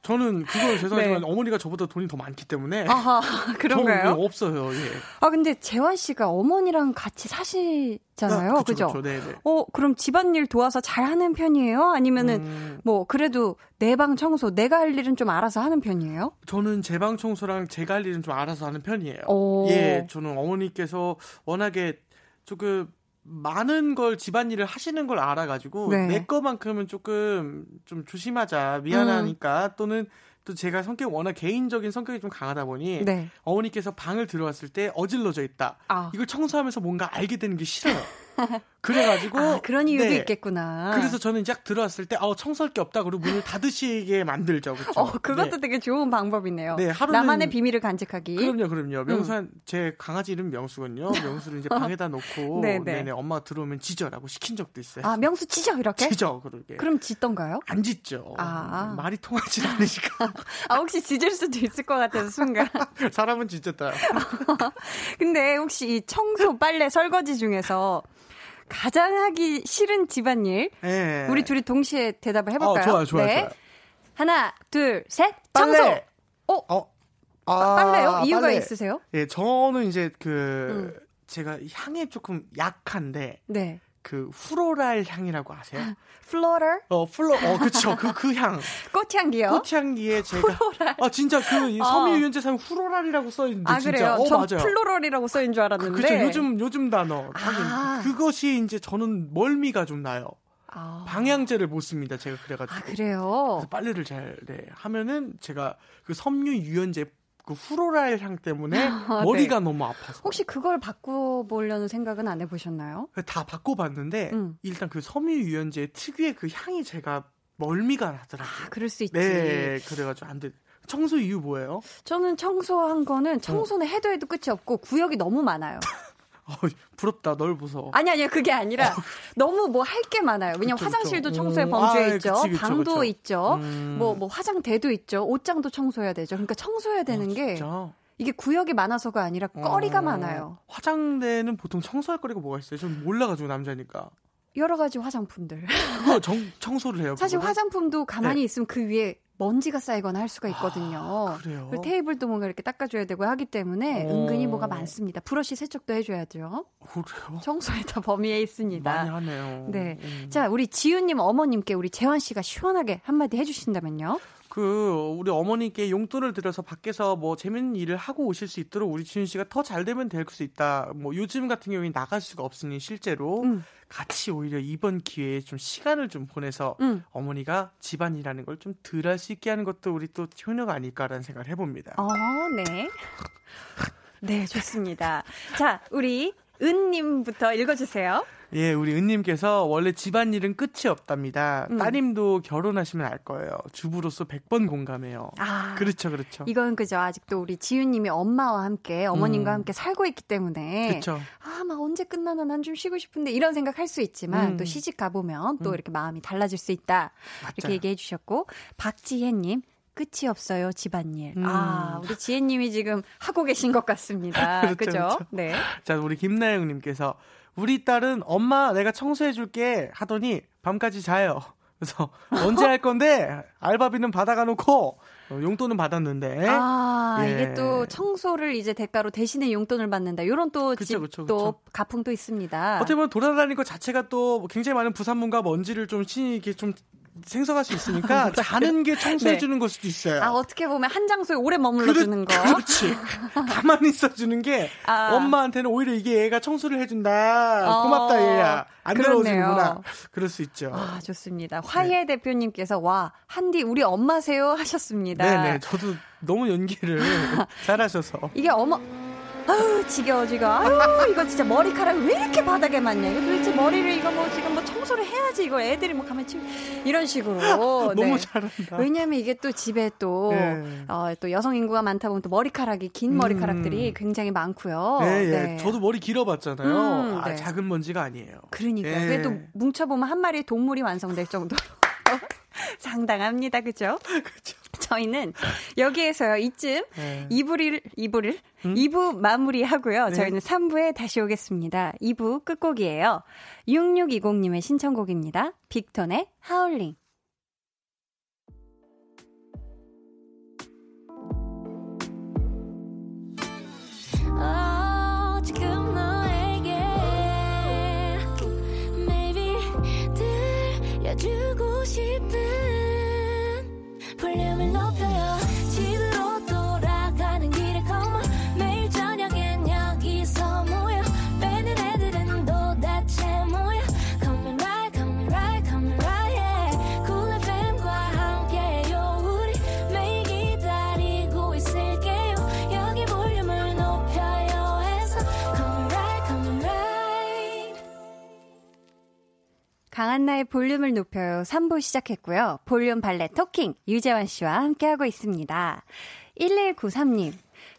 저는 그거 (laughs) 죄송하지만 네. 어머니가 저보다 돈이 더 많기 때문에. 아하, 그런가요? 없어요. 예. 아 근데 재환 씨가 어머니랑 같이 사시 하시잖아요. 아, 그죠? 그쵸, 네네. 네. 어, 그럼 집안일 도와서 잘 하는 편이에요? 아니면은 음... 뭐 그래도 내 방 청소 내가 할 일은 좀 알아서 하는 편이에요? 저는 제 방 청소랑 제가 할 일은 좀 알아서 하는 편이에요. 오... 예, 저는 어머니께서 워낙에 조금 많은 걸 집안일을 하시는 걸 알아가지고 네. 내 거만큼은 조금 좀 조심하자 미안하니까 음. 또는 또 제가 성격이 워낙 개인적인 성격이 좀 강하다 보니 네. 어머니께서 방을 들어왔을 때 어질러져 있다. 아. 이걸 청소하면서 뭔가 알게 되는 게 싫어요. 그래가지고 아, 그런 이유도 네. 있겠구나. 그래서 저는 딱 들어왔을 때 어, 청소할 게 없다 그리고 문을 닫으시게 만들죠. 그렇죠? 어, 그것도 네. 되게 좋은 방법이네요. 네, 하루는 나만의 비밀을 간직하기. 그럼요, 그럼요. 명수한 음. 제 강아지 이름 명수거든요. 명수를 이제 방에다 놓고 네네. (laughs) 네네 엄마가 들어오면 짖어라고 시킨 적도 있어요. 아, 명수 짖어 이렇게? 짖어 그러게. 그럼 짖던가요? 안 짖죠. 아. 말이 통하지 않으니까. (laughs) 아, 혹시 짖을 수도 있을 것 같아서 순간. (laughs) 사람은 짖었다. 근데 혹시 이 청소, 빨래, 설거지 중에서 가장 하기 싫은 집안일. 네. 우리 둘이 동시에 대답을 해볼까요? 어, 좋아요, 좋아요, 네. 좋아요. 하나, 둘, 셋. 청소. 어? 어? 아, 빨래요? 이유가 빨래. 있으세요? 예, 저는 이제 그 음. 제가 향에 조금 약한데. 네. 그 후로랄 향이라고 아세요? (laughs) floral? 어, flo, 어, 그쵸. 그, 그 향. (laughs) 꽃향기요? 꽃향기에 제가. 후로랄. 아, 진짜 그 어. 섬유유연제 사용 후로랄이라고 써있는데. 아, 진짜. 그래요? 어, 맞아요. floral이라고 쓰인 줄 알았는데. 그 쵸. 요즘, 요즘 단어. 아. 그것이 이제 저는 멀미가 좀 나요. 아. 방향제를 못 씁니다. 제가 그래가지고. 아, 그래요? 빨래를 잘, 네. 하면은 제가 그 섬유 유연제 그 후로랄 향 때문에 (laughs) 아, 머리가 네. 너무 아파서. 혹시 그걸 바꿔보려는 생각은 안 해보셨나요? 다 바꿔봤는데 음. 일단 그 섬유유연제 특유의 그 향이 제가 멀미가 나더라고요. 아, 그럴 수 있지. 네, 그래가지고 안 돼. 청소 이유 뭐예요? 저는 청소한 거는 청소는 어. 해도 해도 끝이 없고 구역이 너무 많아요. (laughs) 어, 부럽다. 널 보서. 아니 아니요. 그게 아니라 어. 너무 뭐 할 게 많아요. 왜냐면 그쵸, 화장실도 그쵸. 청소에 범주에 아, 있죠. 그치, 그치, 방도. 있죠. 음. 뭐, 뭐 화장대도 있죠. 옷장도 청소해야 되죠. 그러니까 청소해야 되는 어, 게 이게 구역이 많아서가 아니라 꺼리가 어, 많아요. 화장대는 보통 청소할 거리가 뭐가 있어요? 좀 몰라가지고 남자니까. 여러 가지 화장품들. 그거 정, 청소를 해요. 사실 그거는? 화장품도 가만히 네. 있으면 그 위에 먼지가 쌓이거나 할 수가 있거든요. 아, 그래요? 테이블도 뭔가 이렇게 닦아줘야 되고 하기 때문에 오. 은근히 뭐가 많습니다. 브러쉬 세척도 해줘야죠. 그래요? 청소에 다 (laughs) 범위에 있습니다. 많이 하네요. 네. 음. 자, 우리 지윤님 어머님께 우리 재환 씨가 시원하게 한마디 해주신다면요. 그 우리 어머니께 용돈을 들여서 밖에서 뭐 재밌는 일을 하고 오실 수 있도록 우리 지윤 씨가 더 잘 되면 될 수 있다. 뭐 요즘 같은 경우에 나갈 수가 없으니 실제로 음. 같이 오히려 이번 기회에 좀 시간을 좀 보내서 음. 어머니가 집안이라는 걸 좀 덜 할 수 있게 하는 것도 우리 또 효녀가 아닐까라는 생각을 해봅니다. 어, 네. 네, 좋습니다. 자, 우리 은님부터 읽어주세요. 예, 우리 은님께서 원래 집안일은 끝이 없답니다. 음. 따님도 결혼하시면 알 거예요. 주부로서 100번 공감해요. 아, 그렇죠, 그렇죠. 이건 그죠. 아직도 우리 지윤님이 엄마와 함께, 어머님과 음. 함께 살고 있기 때문에. 그렇죠. 아, 막 언제 끝나나 난 좀 쉬고 싶은데 이런 생각 할 수 있지만 음. 또 시집 가보면 또 음. 이렇게 마음이 달라질 수 있다. 맞아요. 이렇게 얘기해 주셨고. 박지혜님, 끝이 없어요, 집안일. 음. 아, 우리 지혜님이 지금 하고 계신 것 같습니다. (laughs) 그렇죠, 그죠? 그렇죠? 네. 자, 우리 김나영님께서 우리 딸은 엄마 내가 청소해줄게 하더니 밤까지 자요. 그래서 언제 할 건데 알바비는 받아가 놓고 어, 용돈은 받았는데. 아 예. 이게 또 청소를 이제 대가로 대신에 용돈을 받는다. 이런 또 그쵸. 가풍도 있습니다. 어떻게 보면 돌아다니는 것 자체가 또 굉장히 많은 부산문과 먼지를 좀 신이 이렇게 좀 생성할 수 있으니까 (laughs) 자는 게 청소해 주는 네. 걸 수도 있어요. 아 어떻게 보면 한 장소에 오래 머물러 그렇, 주는 거. 그렇지. 가만히 있어 주는 게 아. 엄마한테는 오히려 이게 얘가 청소를 해준다. 어, 고맙다 얘야. 안 들어오시는구나. 그럴 수 있죠. 아 좋습니다. 화해 네. 대표님께서 와 한디 우리 엄마세요 하셨습니다. 네네. 저도 너무 연기를 (laughs) 잘하셔서. 이게 어머. 아유 지겨워 지겨워 아유 이거 진짜 머리카락이 왜 이렇게 바닥에 많냐 이거 도대체 머리를 이거 뭐 지금 뭐 청소를 해야지 이거 애들이 뭐 가면 치 이런 식으로 (laughs) 너무 네. 잘한다 왜냐하면 이게 또 집에 또또 네. 어, 또 여성 인구가 많다 보면 또 머리카락이 긴 머리카락들이 음. 굉장히 많고요 네, 예. 네. 저도 머리 길어봤잖아요 음, 아, 네. 작은 먼지가 아니에요 그러니까 예. 그래도 뭉쳐보면 한 마리의 동물이 완성될 정도로 (laughs) 상당합니다. 그죠? (laughs) 그죠. 저희는 (laughs) 여기에서요. 이쯤 네. 2부를 2부를 음? 2부 마무리하고요. 저희는 3부에 다시 오겠습니다. 2부 끝곡이에요. 6620님의 신청곡입니다. 빅톤의 하울링. 어, 지금 너에게 주고 싶은 볼륨을 강한나의 볼륨을 높여요 3부 시작했고요. 볼륨 valet talking 유재환 씨와 함께하고 있습니다. 1193님,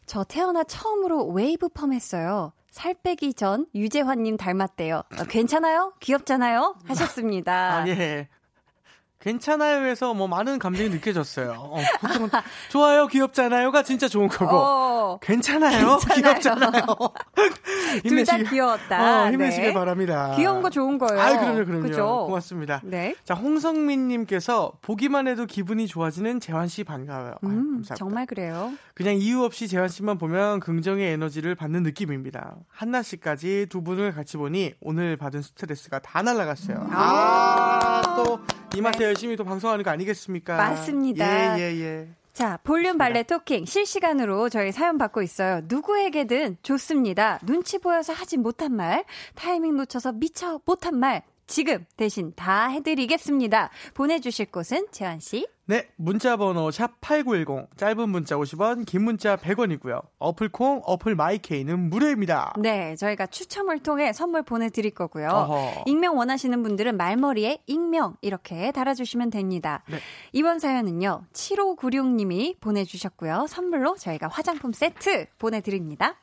저 태어나 처음으로 웨이브 펌 했어요. 살 빼기 전 유재환님 닮았대요. 어, 괜찮아요? 귀엽잖아요? 하셨습니다. (laughs) 아, 예. 괜찮아요 해서 뭐 많은 감정이 느껴졌어요. 어, 보통은 좋아요, 귀엽잖아요가 진짜 좋은 거고. 어, 괜찮아요, (laughs) 괜찮아요. 귀엽잖아요. (laughs) 둘 다 귀여웠다. 어, 힘내시길 네. 바랍니다. 귀여운 거 좋은 거예요. 아, 그럼요, 그럼요. 그죠? 고맙습니다. 네. 자, 홍성민님께서 보기만 해도 기분이 좋아지는 재환 씨 반가워요. 아유, 음. 정말 그래요. 그냥 이유 없이 재환 씨만 보면 긍정의 에너지를 받는 느낌입니다. 한나 씨까지 두 분을 같이 보니 오늘 받은 스트레스가 다 날라갔어요. 아, 또 이 맛에 열심히 또 방송하는 거 아니겠습니까? 네. 맞습니다. 예, 예, 예. 자, 볼륨 발레 토킹 실시간으로 저희 사연 받고 있어요. 누구에게든 좋습니다. 눈치 보여서 하지 못한 말, 타이밍 놓쳐서 미처 못한 말, 지금 대신 다 해드리겠습니다. 보내주실 곳은 재환씨. 네, 문자 번호 샵8910 짧은 문자 50원, 긴 문자 100원이고요. 어플 콩, 어플 마이케이는 무료입니다. 네, 저희가 추첨을 통해 선물 보내드릴 거고요. 어허. 익명 원하시는 분들은 말머리에 익명 이렇게 달아주시면 됩니다. 네. 이번 사연은요, 7596님이 보내주셨고요. 선물로 저희가 화장품 세트 보내드립니다.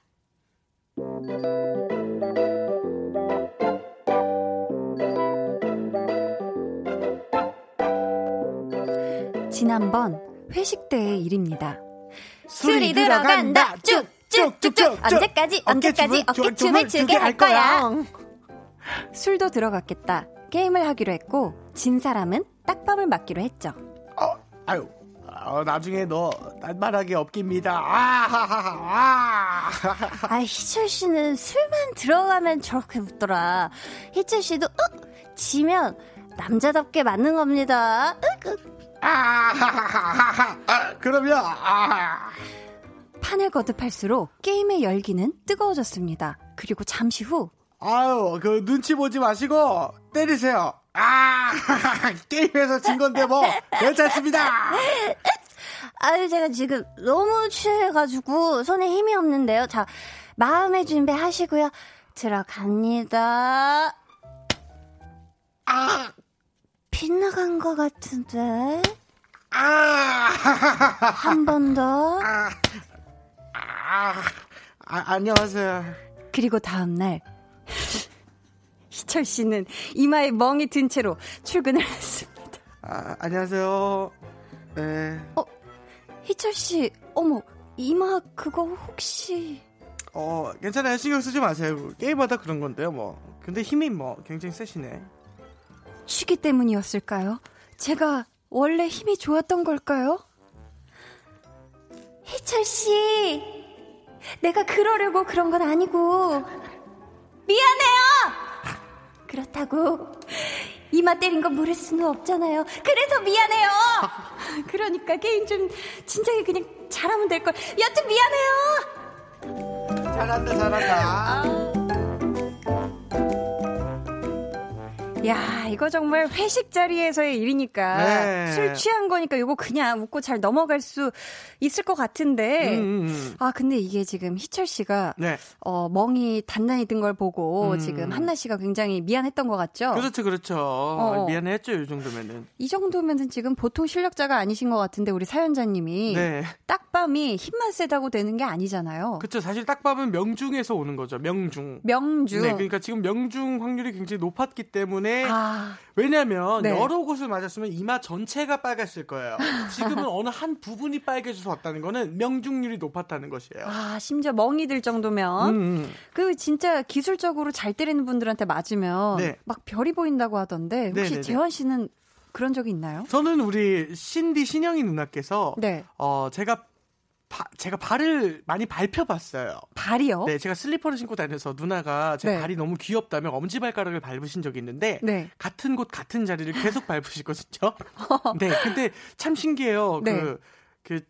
지난번 회식 때의 일입니다. 술이 들어간다. 쭉쭉쭉쭉. 언제까지 언제까지 어깨춤을 추게 할 거야. 술도 들어갔겠다. 게임을 하기로 했고 진 사람은 딱밥을 맞기로 했죠. 어, 아유, 어, 나중에 너 딴말하기 없깁니다. 아하하하, 아. 아, (laughs) 희철 씨는 술만 들어가면 저렇게 웃더라. 희철 씨도 윽 지면 남자답게 맞는 겁니다. 윽, 윽. 아하하하하. 아, 그러면 아. 판을 거듭할수록 게임의 열기는 뜨거워졌습니다. 그리고 잠시 후 아유, 그 눈치 보지 마시고 때리세요. 아, 게임에서 진 건데 뭐 괜찮습니다. 아유, 제가 지금 너무 취해가지고 손에 힘이 없는데요. 자, 마음의 준비 하시고요. 들어갑니다. 아, 빗나간 것 같은데. 아, (laughs) 한 번 더. 아, 아, 안녕하세요. 그리고 다음 날 희철 씨는 이마에 멍이 든 채로 출근을 (laughs) 했습니다. 아, 안녕하세요. 네, 희철 씨, 어머 이마 그거 혹시 어, 괜찮아요. 신경 쓰지 마세요. 게임하다 그런 건데요, 뭐. 근데 힘이 뭐 굉장히 세시네. 취기 때문이었을까요? 제가 원래 힘이 좋았던 걸까요? 희철 씨, 내가 그러려고 그런 건 아니고 미안해요. 그렇다고 이마 때린 거 모를 수는 없잖아요. 그래서 미안해요. 그러니까 게임 좀 진작에 그냥 잘하면 될 걸. 여튼 미안해요. 잘한다, 잘한다. 야, 이거 정말 회식 자리에서의 일이니까 네. 술 취한 거니까 이거 그냥 웃고 잘 넘어갈 수 있을 것 같은데. 음, 음, 음. 아, 근데 이게 지금 희철 씨가 네. 어, 멍이 단단히 든 걸 보고 음. 지금 한나 씨가 굉장히 미안했던 것 같죠? 그렇죠, 그렇죠. 어. 미안했죠, 이 정도면은. 이 정도면은 지금 보통 실력자가 아니신 것 같은데 우리 사연자님이 네. 딱밤이 힘만 세다고 되는 게 아니잖아요. 그렇죠. 사실 딱밤은 명중에서 오는 거죠. 명중. 명중. 네, 그러니까 지금 명중 확률이 굉장히 높았기 때문에 아, 왜냐하면 네. 여러 곳을 맞았으면 이마 전체가 빨갔을 거예요. 지금은 어느 한 부분이 빨개져서 왔다는 거는 명중률이 높았다는 것이에요. 아, 심지어 멍이 들 정도면 음, 음. 그 진짜 기술적으로 잘 때리는 분들한테 맞으면 네. 막 별이 보인다고 하던데 혹시 네네네. 재환 씨는 그런 적이 있나요? 저는 우리 신디 신영이 누나께서 네. 어 제가 바- 제가 발을 많이 밟혀봤어요. 발이요? 네, 제가 슬리퍼를 신고 다녀서 누나가 제 네. 발이 너무 귀엽다며 엄지발가락을 밟으신 적이 있는데 네. 같은 곳 같은 자리를 계속 (laughs) 밟으시거든요. (laughs) 네, 근데 참 신기해요. 네. 그, 그,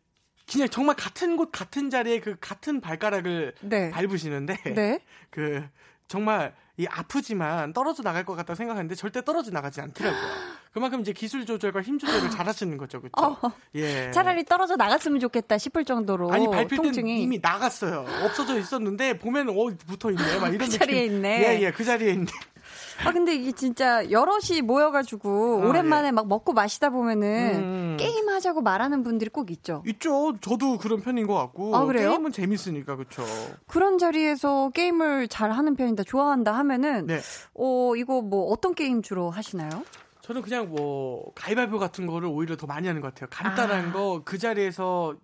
그냥 정말 같은 곳 같은 자리에 그 같은 발가락을 네. 밟으시는데 네. (laughs) 그 정말 이 아프지만 떨어져 나갈 것 같다 생각하는데 절대 떨어져 나가지 않더라고요. 그만큼 이제 기술 조절과 힘 조절을 잘하시는 거죠, 그렇죠? (laughs) 어, 예. 차라리 떨어져 나갔으면 좋겠다 싶을 정도로 아니 땐 통증이 이미 나갔어요. 없어져 있었는데 보면 어 붙어 있네. 막 (laughs) 이런 그 자리에 느낌. 있네. 예, 예, 그 자리에 있네. (laughs) 아 근데 이게 진짜 여럿이 모여가지고 아, 오랜만에 막 먹고 마시다 보면은 음. 게임 하자고 말하는 분들이 꼭 있죠. 있죠. 저도 그런 편인 것 같고. 아, 그래요? 게임은 재밌으니까 그렇죠. 그런 자리에서 게임을 잘 하는 편이다, 좋아한다 하면은 네. 어 이거 뭐 어떤 게임 주로 하시나요? 저는 그냥 뭐 가위바위보 같은 거를 오히려 더 많이 하는 것 같아요. 간단한 아. 거그 자리에서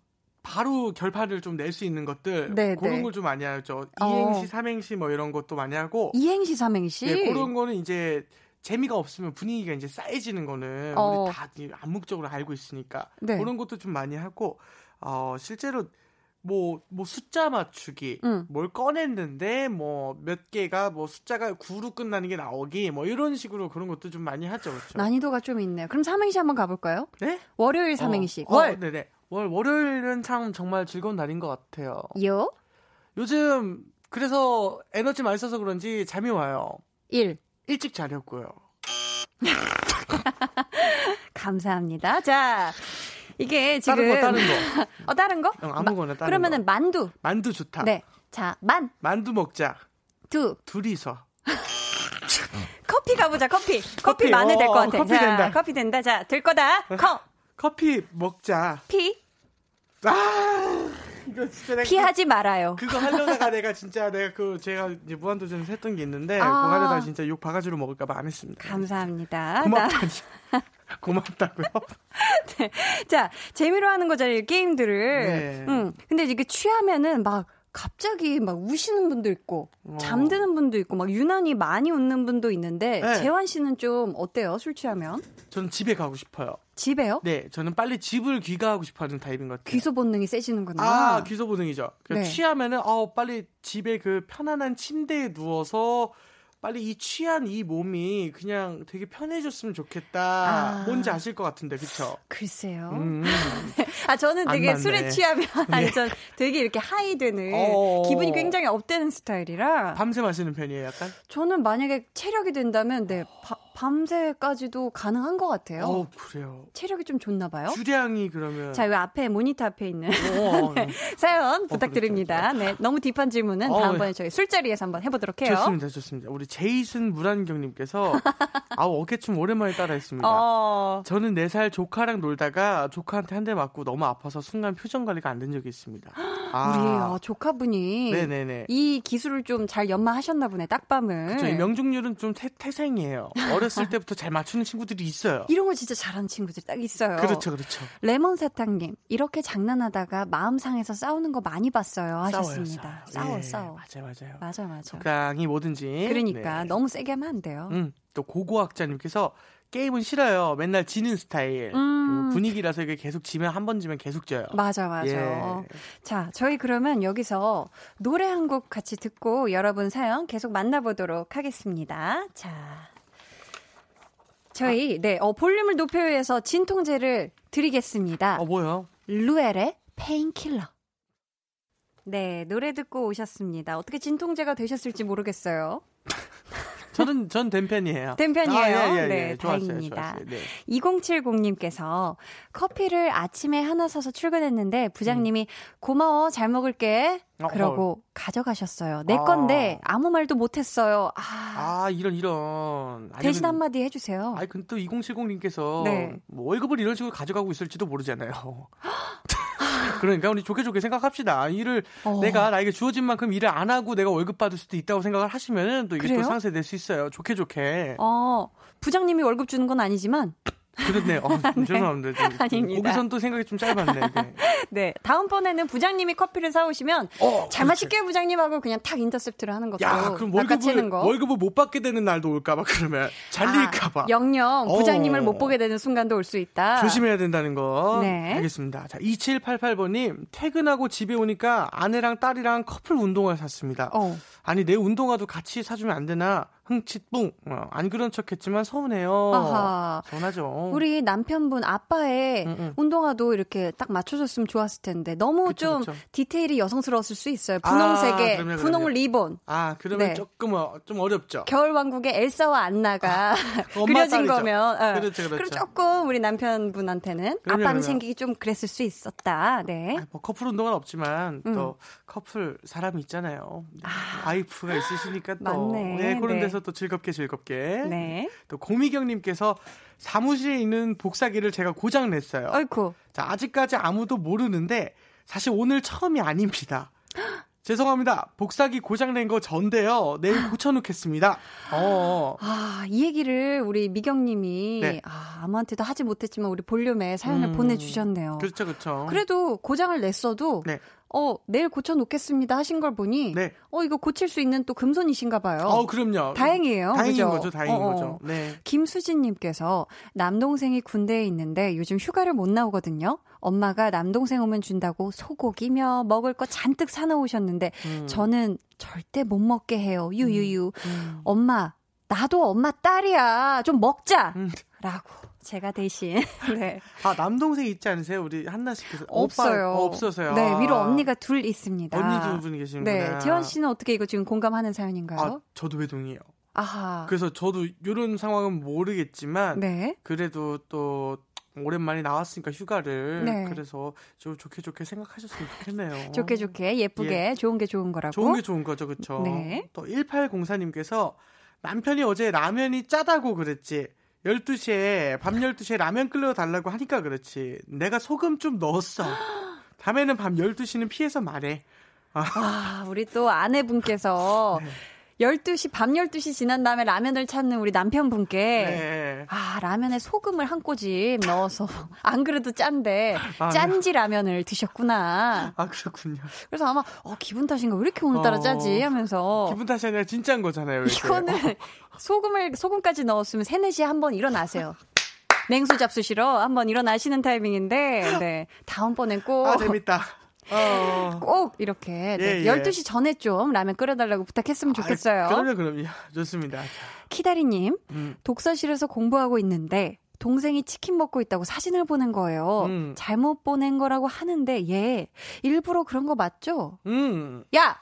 바로 결판을 좀 낼 수 있는 것들 네, 그런 네. 걸좀 많이 하죠. 어. 이행시, 삼행시 뭐 이런 것도 많이 하고 이행시 삼행시. 네, 그런 거는 이제 재미가 없으면 분위기가 이제 쌓여지는 거는 어. 우리 다 이- 암묵적으로 알고 있으니까 네. 그런 것도 좀 많이 하고 어 실제로 뭐 뭐 숫자 맞추기 응. 뭘 꺼냈는데 뭐 몇 개가 뭐 숫자가 9로 끝나는 게 나오기 뭐 이런 식으로 그런 것도 좀 많이 하죠 그렇죠 난이도가 좀 있네요. 그럼 삼행시 한번 가볼까요? 네 월요일 삼행시. 어, 월. 어, 네네 월 월요일은 참 정말 즐거운 날인 것 같아요 요. 요즘 그래서 에너지 많이 써서 그런지 잠이 와요 일. 일찍 자려고요 (laughs) 감사합니다. 자, 이게 지금 다른 거 다른 (laughs) 거 어 다른 거? 응, 아무거나 다른 그러면은 거. 만두. 만두 좋다. 네. 자, 만, 만두 먹자. 두. 둘이서. (laughs) 커피 가보자. 커피. 커피, 커피, 많이 될것 어, 같아. 커피 자, 된다. 커피 된다. 자, 들 거다. 커. 커피 먹자. 피. 아, 이거 진짜 내가 피하지 말아요. 그, 거 하려다가 내가 진짜 내가 그 제가 이제 무한도전에서 했던 게 있는데 아. 그거 하려다가 진짜 욕 바가지로 먹을까 봐 안 했습니다. 감사합니다. 고맙다니. (laughs) 고맙다고요. 나- (laughs) 자, 재미로 하는 거잖아요. 게임들을. 네. 음. 근데 이게 취하면은 막 갑자기 막 우시는 분도 있고 어. 잠드는 분도 있고 막 유난히 많이 웃는 분도 있는데 네. 재환 씨는 좀 어때요? 술 취하면? 저는 집에 가고 싶어요. 집에요? 네, 저는 빨리 집을 귀가하고 싶어하는 타입인 것 같아요. 귀소 본능이 세지는구나. 아, 귀소 본능이죠. 그 네. 취하면은 어 빨리 집에 그 편안한 침대에 누워서 빨리 이 취한 이 몸이 그냥 되게 편해졌으면 좋겠다. 아. 뭔지 아실 것 같은데, 그쵸? 글쎄요. 음. (laughs) 아 저는 안 되게. 술에 취하면 완전 되게 이렇게 high 되는 어. 기분이 굉장히 up되는 스타일이라 밤새 마시는 편이에요, 약간? 저는 만약에 체력이 된다면 네 바- 밤새까지도 가능한 것 같아요. 어, 그래요. 체력이 좀 좋나 봐요. 주량이 그러면. 자, 이 앞에 모니터 앞에 있는 어, 어, (laughs) 사연 부탁드립니다. 네, 너무 딥한 질문은 어, 다음번에 저희 술자리에서 한번 해보도록 해요. 좋습니다, 좋습니다. 우리 제이슨 물안경님께서 (laughs) 아우 어깨춤 오랜만에 따라했습니다. 어, 저는 4살 조카랑 놀다가 조카한테 한 대 맞고 너무 아파서 순간 표정 관리가 안 된 적이 있습니다. (gasps) 우리 어, 조카분이 네네네. 이 기술을 좀 잘 연마하셨나 보네. 딱밤을. 저희 명중률은 좀 태, 태생이에요. 어렸을 때부터 잘 맞추는 친구들이 있어요. 이런 거 진짜 잘하는 친구들 딱 있어요. 그렇죠, 그렇죠. 레몬 사탕님 이렇게 장난하다가 마음 상해서 싸우는 거 많이 봤어요 하셨습니다. 싸워 예, 싸워. 맞아요, 맞아요. 맞아 맞아. 적당히 뭐든지. 그러니까 네. 너무 세게 하면 안 돼요. 음, 또 고고학자님께서 게임은 싫어요. 맨날 지는 스타일. 음. 분위기라서 이게 계속 지면 한 번 지면 계속 져요. 맞아 맞아. 예. 자 저희 그러면 여기서 노래 한 곡 같이 듣고 여러분 사연 계속 만나보도록 하겠습니다. 자. 저희 네 어, 볼륨을 높여요에서 진통제를 드리겠습니다. 어, 뭐요? 루엘의 Painkiller. 네, 노래 듣고 오셨습니다. 어떻게 진통제가 되셨을지 모르겠어요. (laughs) 저는 좀 된 편이에요. 된 편이에요? 아, 예, 예, 예. 네, 좋았어요, 다행입니다. 좋았어요. 네. 2070님께서 커피를 아침에 하나 사서 출근했는데 부장님이 고마워 잘 먹을게 어, 그러고 가져가셨어요. 내 아. 건데 아무 말도 못했어요. 아, 아, 이런, 이런. 아니, 대신 근- 한마디 해주세요. 아니, 근데 또 2070님께서 네. 뭐 월급을 이런 식으로 가져가고 있을지도 모르잖아요. (laughs) 그러니까 우리 좋게 좋게 생각합시다. 일을 어. 내가 나에게 주어진 만큼 일을 안 하고 내가 월급 받을 수도 있다고 생각을 하시면은 또 이게 그래요? 또 상쇄될 수 있어요. 좋게 좋게. 어, 부장님이 월급 주는 건 아니지만 그렇네요. 어, (laughs) 죄송합니다. 좀, (laughs) 아닙니다. 거기선 또 생각이 좀 짧았네. 네. (laughs) 네, 다음번에는 부장님이 커피를 사오시면 어, 잘 마실게요 부장님하고 그냥 탁 인터셉트를 하는 것도 야, 그럼 월급을 거. 월급을 못 받게 되는 날도 올까봐 그러면 잘릴까봐 아, 영영 부장님을 어. 못 보게 되는 순간도 올 수 있다. 조심해야 된다는 거. 네. 알겠습니다. 자, 2788번님 퇴근하고 집에 오니까 아내랑 딸이랑 커플 운동화 샀습니다. 어. 아니 내 운동화도 같이 사주면 안 되나? 흥칫뿡. 어, 안 그런 척했지만 서운해요. 아하. 서운하죠. 우리 남편분 아빠의 음, 음. 운동화도 이렇게 딱 맞춰줬으면 좋았을 텐데 너무 그쵸, 좀 그쵸. 디테일이 여성스러웠을 수 있어요. 아, 분홍색에 그럼요, 분홍 그럼요. 리본. 아 그러면 네. 조금 어, 좀 어렵죠. 겨울 왕국의 엘사와 안나가 (laughs) 엄마 그려진. 거면 어. 그렇죠, 그렇죠. 그럼 조금 우리 남편분한테는 그럼요, 아빠는. 생기기 좀 그랬을 수 있었다. 네. 아, 뭐 커플 운동은 없지만 음. 또 커플 사람이 있잖아요. 와이프가 있으시니까 또 맞네. 그런 네. 데서 또 즐겁게 즐겁게 네. 또 고미경님께서 사무실에 있는 복사기를 제가 고장 냈어요. 어이쿠. 자 아직까지 아무도 모르는데 사실 오늘 처음이 아닙니다. (gasps) 죄송합니다. 복사기 고장 낸 거 전데요. 내일 고쳐놓겠습니다. 어. 아, 이 얘기를 우리 미경님이 네. 아, 아무한테도 하지 못했지만 우리 볼륨에 사연을 음. 보내주셨네요. 그렇죠, 그렇죠. 그래도 고장을 냈어도 네. 어 내일 고쳐 놓겠습니다 하신 걸 보니 네. 어 이거 고칠 수 있는 또 금손이신가 봐요. 어, 그럼요. 다행이에요. 다행인 그죠? 거죠, 다행인 어, 어. 거죠. 네. 김수진님께서 남동생이 군대에 있는데 요즘 휴가를 못 나오거든요. 엄마가 남동생 오면 준다고 소고기며 먹을 거 잔뜩 사놓으셨는데 음. 저는 절대 못 먹게 해요. 유유유. 음. 엄마 나도 엄마 딸이야. 좀 먹자. 음. 라고 제가 대신 (laughs) 네. 아 남동생 있지 않으세요? 우리 한나 씨께서 없어요. 오빠 없어서요. 네, 위로 언니가 둘 있습니다. 언니 두 분이 계시는구나. 네, 재원 씨는 어떻게 이거 지금 공감하는 사연인가요? 아 저도 외동이에요. 아하. 그래서 저도 이런 상황은 모르겠지만 네. 그래도 또 오랜만에 나왔으니까 휴가를 네. 그래서 좀 좋게 좋게 생각하셨으면 좋겠네요. 좋게 좋게 예쁘게 좋은 게 좋은 거라고. 좋은 게 좋은 거죠, 그렇죠? 네. 또 1804님께서 남편이 어제 라면이 짜다고 그랬지. 12시에 밤 12시에 라면 끓여 달라고 하니까 그렇지. 내가 소금 좀 넣었어. (gasps) 다음에는 밤 12시는 피해서 말해. 아, 우리 또 아내분께서 네. 12시, 밤 12시 지난 다음에 라면을 찾는 우리 남편분께 네. 아, 라면에 소금을 한 꼬집 넣어서 (laughs) 안 그래도 짠데 아, 네. 짠지 라면을 드셨구나. 아, 그렇군요. 그래서 아마 어, 기분 탓인가 왜 이렇게 오늘따라 어, 짜지 하면서 기분 탓이 아니라 진짜인 거잖아요. 이렇게. 이거는 (laughs) 소금을 소금까지 넣었으면 3, 4시에 한 번 일어나세요. 냉수 잡수시러 한번 일어나시는 타이밍인데 네. 다음번엔 꼭 아, 재밌다. 어. 꼭 이렇게 네, 예, 예. 12시 전에 좀 라면 끓여달라고 부탁했으면 좋겠어요. 아, 그럼요, 그럼요. (laughs) 좋습니다. 자, 키다리님, 음. 독서실에서 공부하고 있는데 동생이 치킨 먹고 있다고 사진을 보낸 거예요. 음. 잘못 보낸 거라고 하는데 얘 일부러 그런 거 맞죠? 음. 야!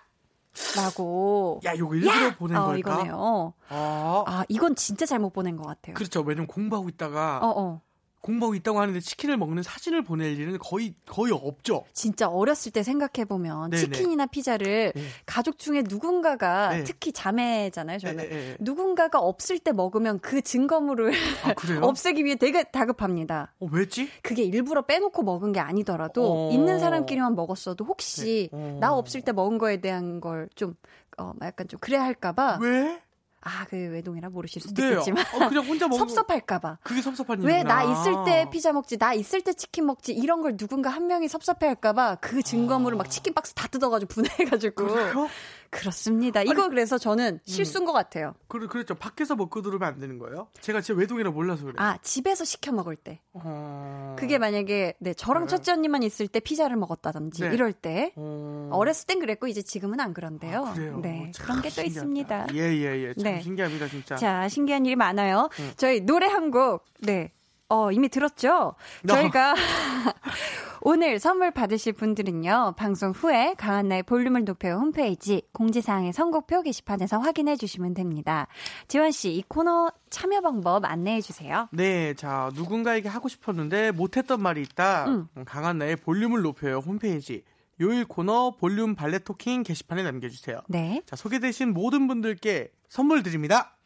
라고. 야, 이거 일부러 보낸 어, 걸까? 이거네요. 아, 아, 이건 진짜 잘못 보낸 것 같아요. 그렇죠. 왜냐면 공부하고 있다가 어, 어. 공부하고 있다고 하는데 치킨을 먹는 사진을 보낼 일은 거의 거의 없죠. 진짜 어렸을 때 생각해 보면 네네. 치킨이나 피자를 네. 가족 중에 누군가가 네. 특히 자매잖아요, 저는. 예, 예, 예. 누군가가 없을 때 먹으면 그 증거물을 아? (laughs) 없애기 위해 되게 다급합니다. 어, 왜지? 그게 일부러 빼놓고 먹은 게 아니더라도 어. 있는 사람끼리만 먹었어도 혹시 네. 어. 나 없을 때 먹은 거에 대한 걸 좀 어, 약간 좀 그래야 할까봐 왜? 아 그 외동이라 모르실 수도 네. 있겠지만 어, 그냥 혼자 먹는 (laughs) 섭섭할까봐 그게 섭섭한. 왜 나 있을 때 피자 먹지 나 있을 때 치킨 먹지 이런 걸 누군가 한 명이 섭섭해할까봐 그 증거물을 막 치킨 박스 다 뜯어가지고 분해해가지고 아. 그래요? 그렇습니다. 이거 그래서 저는 실수인 것 같아요. 그래, 그렇죠. 밖에서 먹고 들으면 안 되는 거예요? 제가 진짜 외동이라 몰라서 그래요. 아 집에서 시켜 먹을 때 어... 그게 만약에 네 저랑 네. 첫째 언니만 있을 때 피자를 먹었다든지 네. 이럴 때 어... 어렸을 땐 그랬고 이제 지금은 안 그런데요. 아, 그래요? 네참 그런 게 또. 있습니다. 예, 예, 예. 참 네. 신기합니다, 진짜. 자 신기한 일이 많아요. 음. 저희 노래 한 곡 네. 어, 이미 들었죠? 네. 저희가 (laughs) 오늘 선물 받으실 분들은요, 방송 후에 강한나의 볼륨을 높여 홈페이지 공지사항의 선곡표 게시판에서 확인해 주시면 됩니다. 지원씨, 이 코너 참여 방법 안내해 주세요. 네, 자, 누군가에게 하고 싶었는데 못했던 말이 있다. 음. 강한 나의 볼륨을 높여요 홈페이지. 요일 코너 볼륨 발레 토킹 게시판에 남겨주세요. 네. 자, 소개되신 모든 분들께 선물 드립니다.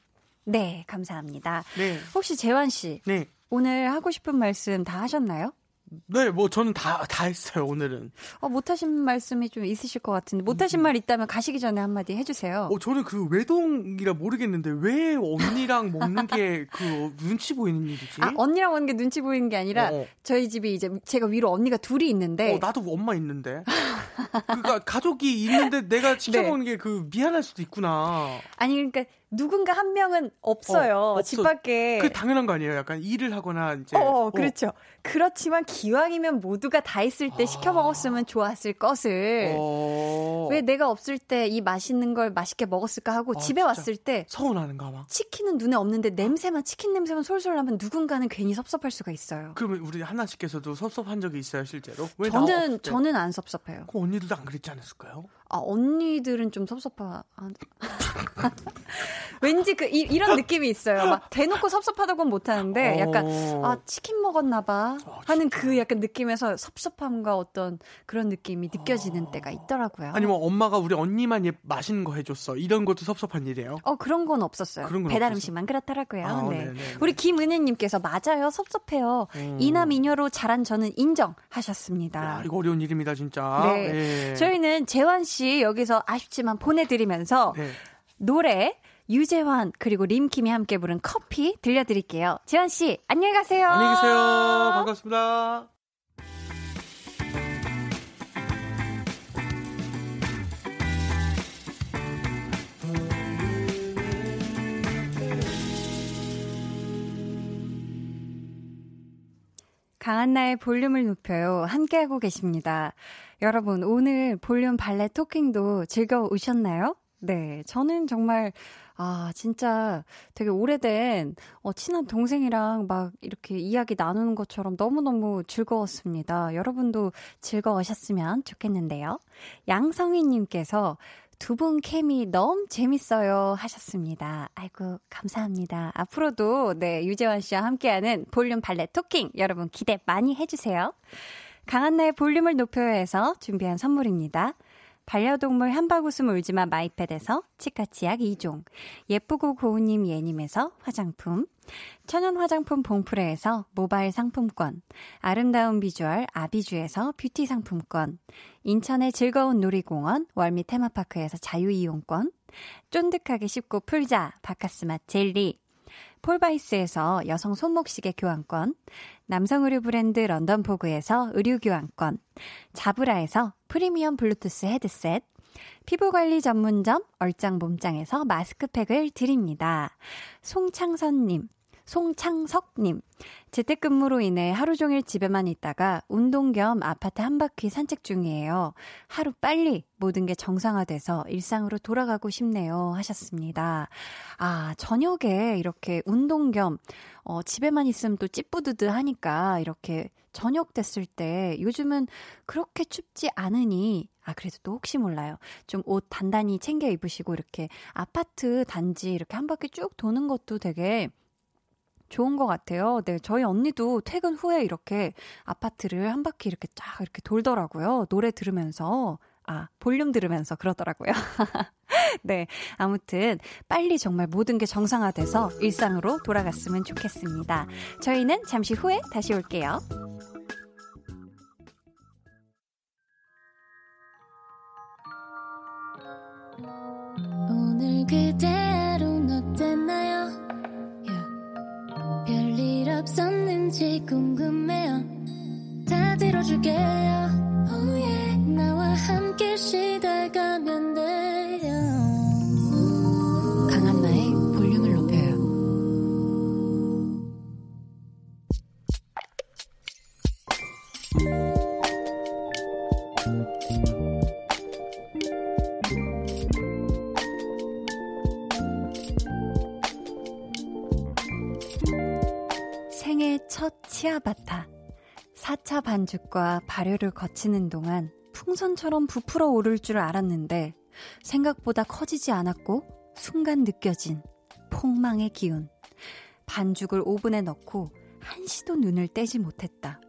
네, 감사합니다. 네, 혹시 재환 씨, 네. 오늘 하고 싶은 말씀 다 하셨나요? 네, 뭐 저는 다 다 했어요 오늘은. 어, 못하신 말씀이 좀 있으실 것 같은데 못하신 말 있다면 가시기 전에 한마디 해주세요. 어, 저는 그 외동이라 모르겠는데 왜 언니랑 먹는 게 그 눈치 보이는 일이지? 아 언니랑 먹는 게 눈치 보이는 게 아니라 어. 저희 집이 이제 제가 위로 언니가 둘이 있는데 어, 나도 엄마 있는데. 그러니까 가족이 있는데 내가 시켜 (laughs) 네. 먹는 게그 미안할 수도 있구나. 아니 그러니까 누군가 한 명은 없어요 어, 집. 밖에. 그 당연한 거 아니에요? 약간 일을 하거나 이제. 어, 그렇죠. 그렇지만 기왕이면 모두가 다 있을 때 시켜 먹었으면 좋았을 것을 어. 왜 내가 없을 때 이 맛있는 걸 맛있게 먹었을까 하고 아, 집에. 왔을 때 서운하는가 봐. 치킨은 눈에 없는데 냄새만 치킨 냄새만 솔솔 나면 누군가는 괜히 섭섭할 수가 있어요. 그러면 우리 하나씩께서도 섭섭한 적이 있어요, 실제로? 왜나 저는? 저는 안 섭섭해요. 그 언니들도 안 그랬지 않았을까요? 아 언니들은 좀 섭섭하. 아, (laughs) 왠지 그 이, 런 느낌이 있어요. 막 대놓고 섭섭하다고는 못하는데 약간 어. 아 치킨 먹었나봐 어, 하는 그 약간 느낌에서 섭섭함과 어떤 그런 느낌이 느껴지는 때가 있더라고요. 아니 뭐 엄마가 우리 언니만 예, 맛있는 거 해줬어. 이런 것도 섭섭한 일이에요. 어 그런 건 없었어요. 그런 건 배달? 음식만 그렇더라고요. 아, 네. 네네. 우리 김은혜님께서 맞아요, 섭섭해요. 음. 이남 이녀로 자란 저는 인정하셨습니다. 야, 이거 어려운 일입니다, 진짜. 네. 예. 저희는 재환 씨 여기서 아쉽지만 보내드리면서 네. 노래 유재환 그리고 림킴이 함께 부른 커피 들려드릴게요. 재환 씨 안녕히 가세요. 안녕히 계세요. 반갑습니다. 강한나의 볼륨을 높여요. 함께하고 계십니다. 여러분, 오늘 볼륨 발레 토킹도 즐거우셨나요? 네, 저는 정말, 아, 진짜 되게 오래된, 어, 친한 동생이랑 막 이렇게 이야기 나누는 것처럼 너무너무 즐거웠습니다. 여러분도 즐거우셨으면 좋겠는데요. 양성희님께서 두 분 케미 너무 재밌어요 하셨습니다. 아이고, 감사합니다. 앞으로도 네, 유재환 씨와 함께하는 볼륨 발레 토킹 여러분 기대 많이 해주세요. 강한나의 볼륨을 높여요에서 준비한 선물입니다. 반려동물 한바구음 울지마 마이패드에서 치카치약 2종, 예쁘고 고운님 예님에서 화장품, 천연 화장품 봉프레에서 모바일 상품권, 아름다운 비주얼 아비주에서 뷰티 상품권, 인천의 즐거운 놀이공원 월미 테마파크에서 자유이용권, 쫀득하게 씹고 풀자 박카스맛 젤리, 폴바이스에서 여성 손목시계 교환권, 남성 의류 브랜드 런던포그에서 의류 교환권, 자브라에서 프리미엄 블루투스 헤드셋, 피부관리 전문점 얼짱 몸짱에서 마스크팩을 드립니다. 송창선님, 송창석님, 재택근무로 인해 하루 종일 집에만 있다가 운동 겸 아파트 한 바퀴 산책 중이에요. 하루 빨리 모든 게 정상화돼서 일상으로 돌아가고 싶네요. 하셨습니다. 아, 저녁에 이렇게 운동 겸, 어, 집에만 있으면 또 찌뿌드드 하니까 이렇게 저녁 됐을 때 요즘은 그렇게 춥지 않으니 아, 그래도 또 혹시 몰라요. 좀 옷 단단히 챙겨 입으시고 이렇게 아파트 단지 이렇게 한 바퀴 쭉 도는 것도 되게 좋은 것 같아요. 네, 저희 언니도 퇴근 후에 이렇게 아파트를 한 바퀴 이렇게 쫙 이렇게 돌더라고요. 노래 들으면서. 아, 볼륨 들으면서 그러더라고요. (laughs) 네, 아무튼 빨리 정말 모든 게 정상화돼서 일상으로 돌아갔으면 좋겠습니다. 저희는 잠시 후에 다시 올게요. 없었는지 궁금해요. 다 들어줄게요. 4차 반죽과 발효를 거치는 동안 풍선처럼 부풀어 오를 줄 알았는데 생각보다 커지지 않았고 순간 느껴진 폭망의 기운. 반죽을 오븐에 넣고 한시도 눈을 떼지 못했다.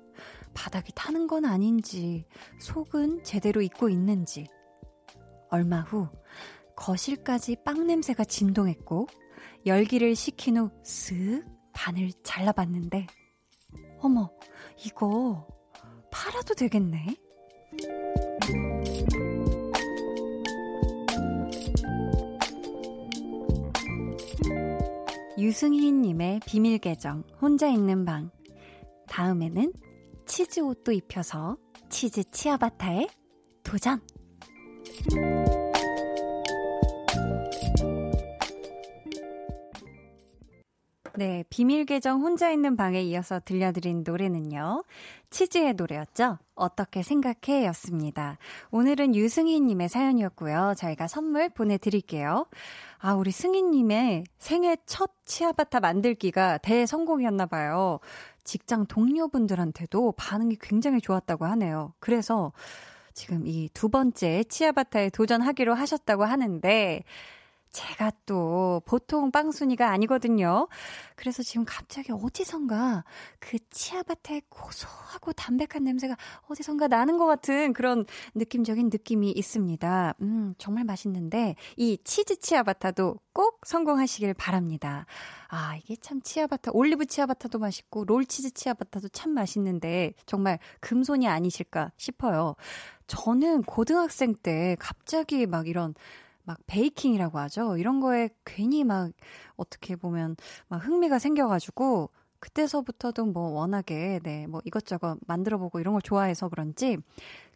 바닥이 타는 건 아닌지 속은 제대로 익고 있는지. 얼마 후 거실까지 빵 냄새가 진동했고 열기를 식힌 후 쓱 반을 잘라봤는데 어머 이거 팔아도 되겠네. 유승희님의 비밀 계정, 혼자 있는 방. 다음에는 치즈 옷도 입혀서 치즈 치아바타에 도전! 네, 비밀 계정 혼자 있는 방에 이어서 들려드린 노래는요. 치즈의 노래였죠. 어떻게 생각해? 였습니다. 오늘은 유승희님의 사연이었고요. 저희가 선물 보내드릴게요. 아, 우리 승희님의 생애 첫 치아바타 만들기가 대성공이었나봐요. 직장 동료분들한테도 반응이 굉장히 좋았다고 하네요. 그래서 지금 이 두 번째 치아바타에 도전하기로 하셨다고 하는데, 제가 또 보통 빵순이가 아니거든요. 그래서 지금 갑자기 어디선가 그 치아바타의 고소하고 담백한 냄새가 어디선가 나는 것 같은 그런 느낌적인 느낌이 있습니다. 음, 정말 맛있는데 이 치즈 치아바타도 꼭 성공하시길 바랍니다. 아, 이게 참 치아바타, 올리브 치아바타도 맛있고 롤치즈 치아바타도 참 맛있는데 정말 금손이 아니실까 싶어요. 저는 고등학생 때 갑자기 막 이런 막 베이킹이라고 하죠. 이런 거에 괜히 막 어떻게 보면 막 흥미가 생겨가지고 그때서부터도 뭐 워낙에 네, 뭐 이것저것 만들어 보고 이런 걸 좋아해서 그런지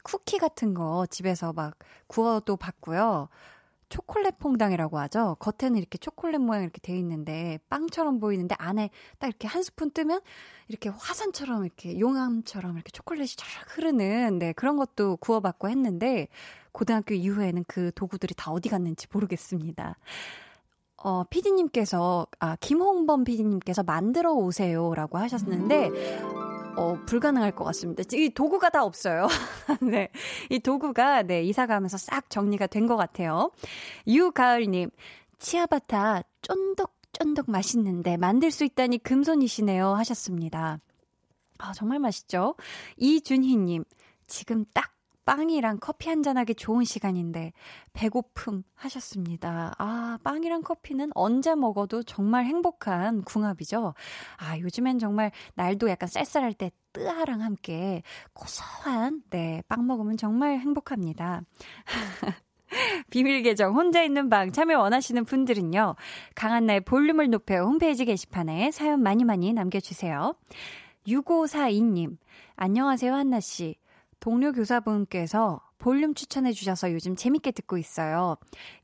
쿠키 같은 거 집에서 막 구워도 봤고요. 초콜릿 퐁당이라고 하죠. 겉에는 이렇게 초콜릿 모양 이렇게 돼 있는데 빵처럼 보이는데 안에 딱 이렇게 한 스푼 뜨면 이렇게 화산처럼 이렇게 용암처럼 이렇게 초콜릿이 쫙 흐르는 네, 그런 것도 구워봤고 했는데 고등학교 이후에는 그 도구들이 다 어디 갔는지 모르겠습니다. 어, 피디님께서, 아, 김홍범 피디님께서 만들어 오세요라고 하셨는데, 어, 불가능할 것 같습니다. 이 도구가 다 없어요. (laughs) 네. 이 도구가, 네, 이사 가면서 싹 정리가 된 것 같아요. 유가을님, 치아바타 쫀득쫀득 맛있는데 만들 수 있다니 금손이시네요. 하셨습니다. 아, 정말 맛있죠? 이준희님, 지금 딱 빵이랑 커피 한잔하기 좋은 시간인데 배고픔 하셨습니다. 아, 빵이랑 커피는 언제 먹어도 정말 행복한 궁합이죠. 아, 요즘엔 정말 날도 약간 쌀쌀할 때 뜨아랑 함께 고소한 네, 빵 먹으면 정말 행복합니다. (laughs) 비밀 계정 혼자 있는 방 참여 원하시는 분들은요. 강한나의 볼륨을 높여 홈페이지 게시판에 사연 많이 많이 남겨주세요. 6542님, 안녕하세요, 한나씨. 동료 교사분께서 볼륨 추천해 주셔서 요즘 재밌게 듣고 있어요.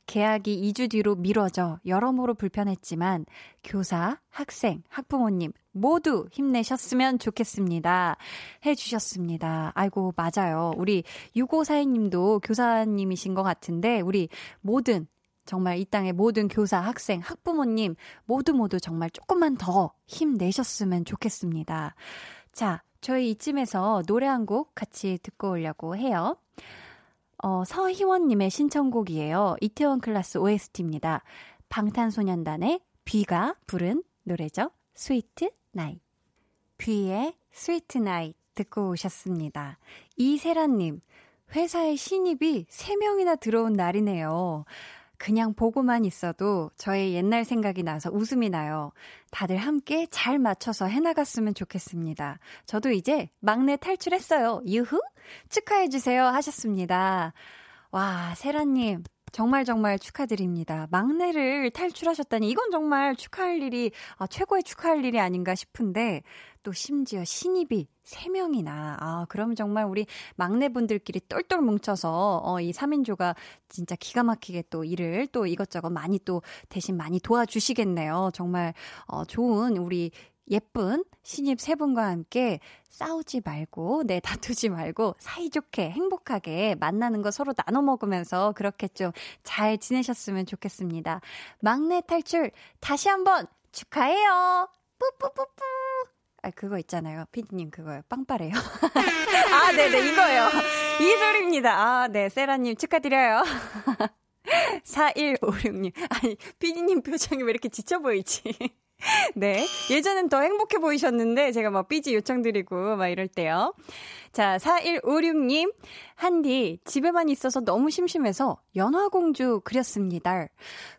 계약이 2주 뒤로 미뤄져 여러모로 불편했지만 교사, 학생, 학부모님 모두 힘내셨으면 좋겠습니다. 해 주셨습니다. 아이고, 맞아요. 우리 6542님도 교사님이신 것 같은데 우리 모든 정말 이 땅의 모든 교사, 학생, 학부모님 모두 모두 정말 조금만 더 힘내셨으면 좋겠습니다. 자, 저희 이쯤에서 노래 한 곡 같이 듣고 오려고 해요. 어, 서희원님의 신청곡이에요. 이태원 클라스 OST입니다. 방탄소년단의 비가 부른 노래죠. 스위트 나이. 비의 스위트 나이 듣고 오셨습니다. 이세라님, 회사에 신입이 3명이나 들어온 날이네요. 그냥 보고만 있어도 저의 옛날 생각이 나서 웃음이 나요. 다들 함께 잘 맞춰서 해나갔으면 좋겠습니다. 저도 이제 막내 탈출했어요. 유후! 축하해주세요. 하셨습니다. 와, 세라님. 정말 정말 축하드립니다. 막내를 탈출하셨다니 이건 정말 축하할 일이 아, 최고의 축하할 일이 아닌가 싶은데 또 심지어 신입이 3명이나. 아, 그럼 정말 우리 막내분들끼리 똘똘 뭉쳐서, 어, 이 3인조가 진짜 기가 막히게 또 일을 또 이것저것 많이 또 대신 많이 도와주시겠네요. 정말, 어, 좋은 우리 예쁜 신입 세 분과 함께 싸우지 말고, 네, (laughs) 다투지 말고, 사이좋게, 행복하게 만나는 거 서로 나눠 먹으면서 그렇게 좀 잘 지내셨으면 좋겠습니다. 막내 탈출, 다시 한번 축하해요! 뿌뿌뿌뿌! 아, 그거 있잖아요. 피디님 그거요. 빵빠레요. (laughs) 아, 네네, 이거요. 이 소리입니다. 아, 네, 세라님 축하드려요. (laughs) 4156님. 아니, 피디님 표정이 왜 이렇게 지쳐 보이지? (laughs) 네. 예전엔 더 행복해 보이셨는데, 제가 막 삐지 요청드리고 막 이럴 때요. 자, 4156님. 한디, 집에만 있어서 너무 심심해서 연화공주 그렸습니다.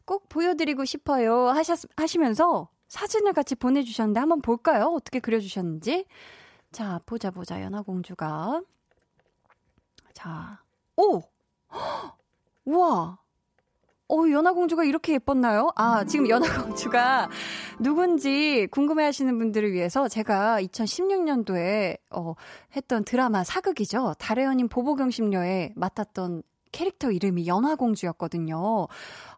꼭 보여드리고 싶어요. 하셨, 하시면서 사진을 같이 보내주셨는데 한번 볼까요? 어떻게 그려주셨는지. 자, 보자, 보자, 연하공주가. 자, 오! (gasps) 우와! 어, 연하공주가 이렇게 예뻤나요? 아, 지금 연하공주가 누군지 궁금해 하시는 분들을 위해서 제가 2016년도에, 어, 했던 드라마 사극이죠. 달의 연인 보보경심녀에 맡았던 캐릭터 이름이 연화공주였거든요.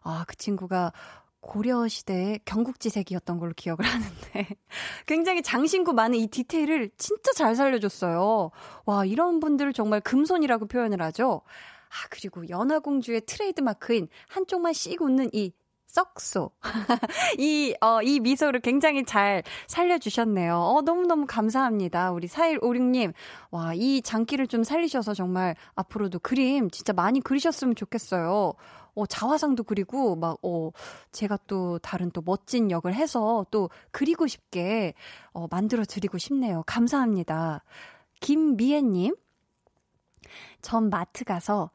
아, 그 친구가 고려시대의 경국지색이었던 걸로 기억을 하는데 (laughs) 굉장히 장신구 많은 이 디테일을 진짜 잘 살려줬어요. 와, 이런 분들을 정말 금손이라고 표현을 하죠. 아, 그리고 연화공주의 트레이드 마크인 한쪽만 씩 웃는 이 썩소. (laughs) 이, 어, 이 미소를 굉장히 잘 살려주셨네요. 어, 너무너무 감사합니다. 우리 4156님. 와, 이 장기를 좀 살리셔서 정말 앞으로도 그림 진짜 많이 그리셨으면 좋겠어요. 어, 자화상도 그리고 막, 어, 제가 또 다른 또 멋진 역을 해서 또 그리고 싶게, 어, 만들어 드리고 싶네요. 감사합니다. 김미애님. 전 마트 가서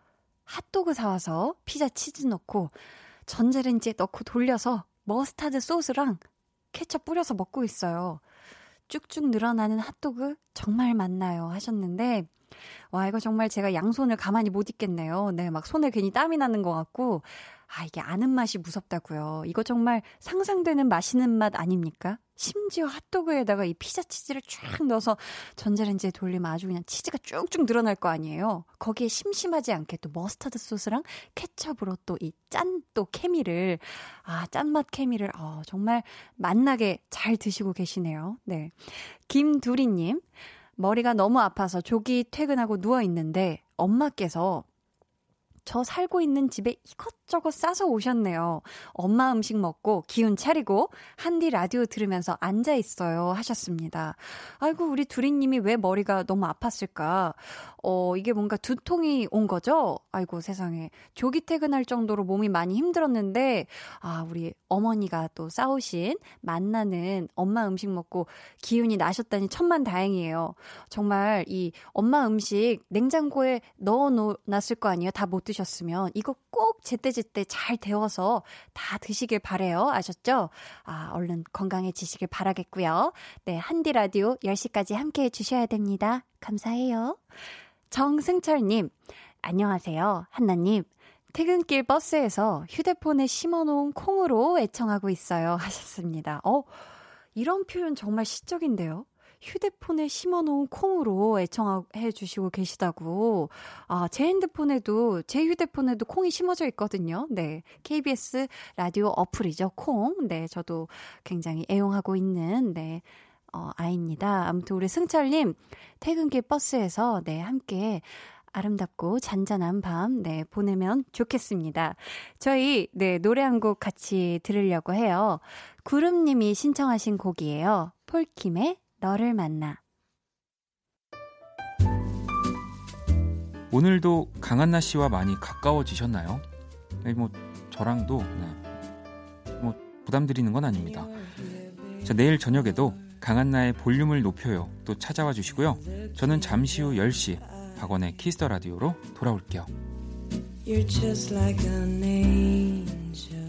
핫도그 사와서 피자 치즈 넣고 전자레인지에 넣고 돌려서 머스타드 소스랑 케첩 뿌려서 먹고 있어요. 쭉쭉 늘어나는 핫도그 정말 맛나요 하셨는데 와 이거 정말 제가 양손을 가만히 못 있겠네요. 네, 막 손에 괜히 땀이 나는 것 같고 아 이게 아는 맛이 무섭다고요. 이거 정말 상상되는 맛있는 맛 아닙니까? 심지어 핫도그에다가 이 피자 치즈를 쫙 넣어서 전자레인지에 돌리면 아주 그냥 치즈가 쭉쭉 늘어날 거 아니에요. 거기에 심심하지 않게 또 머스타드 소스랑 케첩으로 또 이 짠 또 케미를 아 짠맛 케미를 어, 정말 맛나게 잘 드시고 계시네요. 네, 김두리님 머리가 너무 아파서 조기 퇴근하고 누워 있는데 엄마께서 저 살고 있는 집에 이것저것 싸서 오셨네요. 엄마 음식 먹고 기운 차리고 한디 라디오 들으면서 앉아 있어요 하셨습니다. 아이고 우리 두리님이 왜 머리가 너무 아팠을까? 어 이게 뭔가 두통이 온 거죠? 아이고 세상에 조기 퇴근할 정도로 몸이 많이 힘들었는데 아 우리 어머니가 또 싸우신 만나는 엄마 음식 먹고 기운이 나셨다니 천만 다행이에요. 정말 이 엄마 음식 냉장고에 넣어 놨을 거 아니에요? 다 못 드 셨으면 이거 꼭 제때제때 잘 데워서 다 드시길 바래요. 아셨죠? 아, 얼른 건강해지시길 바라겠고요. 네, 한디 라디오 10시까지 함께 해 주셔야 됩니다. 감사해요. 정승철님, 안녕하세요. 한나님, 퇴근길 버스에서 휴대폰에 심어놓은 콩으로 애청하고 있어요. 하셨습니다. 어, 이런 표현 정말 시적인데요. 휴대폰에 심어놓은 콩으로 애청해 주시고 계시다고. 아, 제 핸드폰에도, 제 휴대폰에도 콩이 심어져 있거든요. 네. KBS 라디오 어플이죠. 콩. 네. 저도 굉장히 애용하고 있는, 네. 어, 아이입니다. 아무튼 우리 승철님, 퇴근길 버스에서, 네, 함께 아름답고 잔잔한 밤, 네, 보내면 좋겠습니다. 저희, 네, 노래 한 곡 같이 들으려고 해요. 구름님이 신청하신 곡이에요. 폴킴의 너를 만나. 오늘도 강한나 씨와 많이 가까워지셨나요? 네, 뭐 저랑도 네. 뭐 부담 드리는 건 아닙니다. 자, 내일 저녁에도 강한나의 볼륨을 높여요. 또 찾아와 주시고요. 저는 잠시 후 10시 박원의 키스 더 라디오로 돌아올게요. You're just like an angel.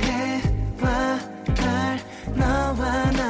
해와 달 너와 나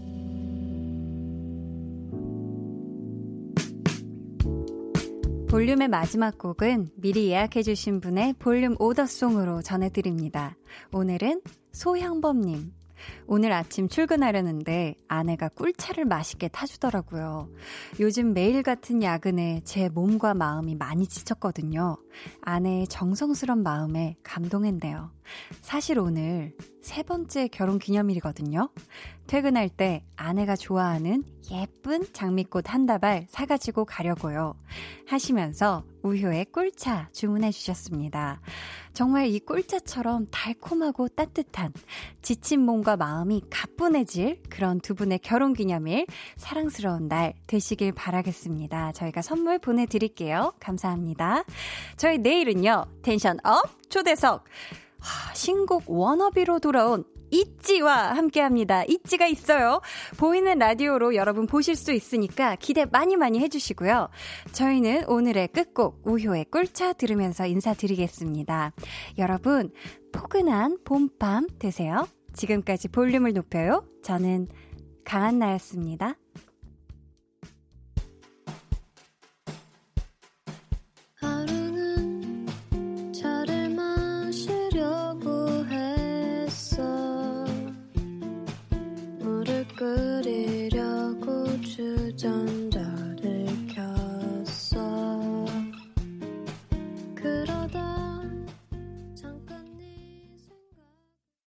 볼륨의 마지막 곡은 미리 예약해주신 분의 볼륨 오더송으로 전해드립니다. 오늘은 소형범님. 오늘 아침 출근하려는데 아내가 꿀차를 맛있게 타주더라고요. 요즘 매일 같은 야근에 제 몸과 마음이 많이 지쳤거든요. 아내의 정성스런 마음에 감동했네요. 사실 오늘 세 번째 결혼 기념일이거든요. 퇴근할 때 아내가 좋아하는 예쁜 장미꽃 한 다발 사가지고 가려고요. 하시면서 우효의 꿀차 주문해 주셨습니다. 정말 이 꿀차처럼 달콤하고 따뜻한 지친 몸과 마음이 가뿐해질 그런 두 분의 결혼 기념일 사랑스러운 날 되시길 바라겠습니다. 저희가 선물 보내드릴게요. 감사합니다. 저희 내일은요. 텐션 up 초대석 하, 신곡 WANNABE로 돌아온 있지와 함께 합니다. ITZY가 있어요. 보이는 라디오로 여러분 보실 수 있으니까 기대 많이 많이 해주시고요. 저희는 오늘의 끝곡 우효의 꿀차 들으면서 인사드리겠습니다. 여러분, 포근한 봄밤 되세요. 지금까지 볼륨을 높여요. 저는 강한나였습니다.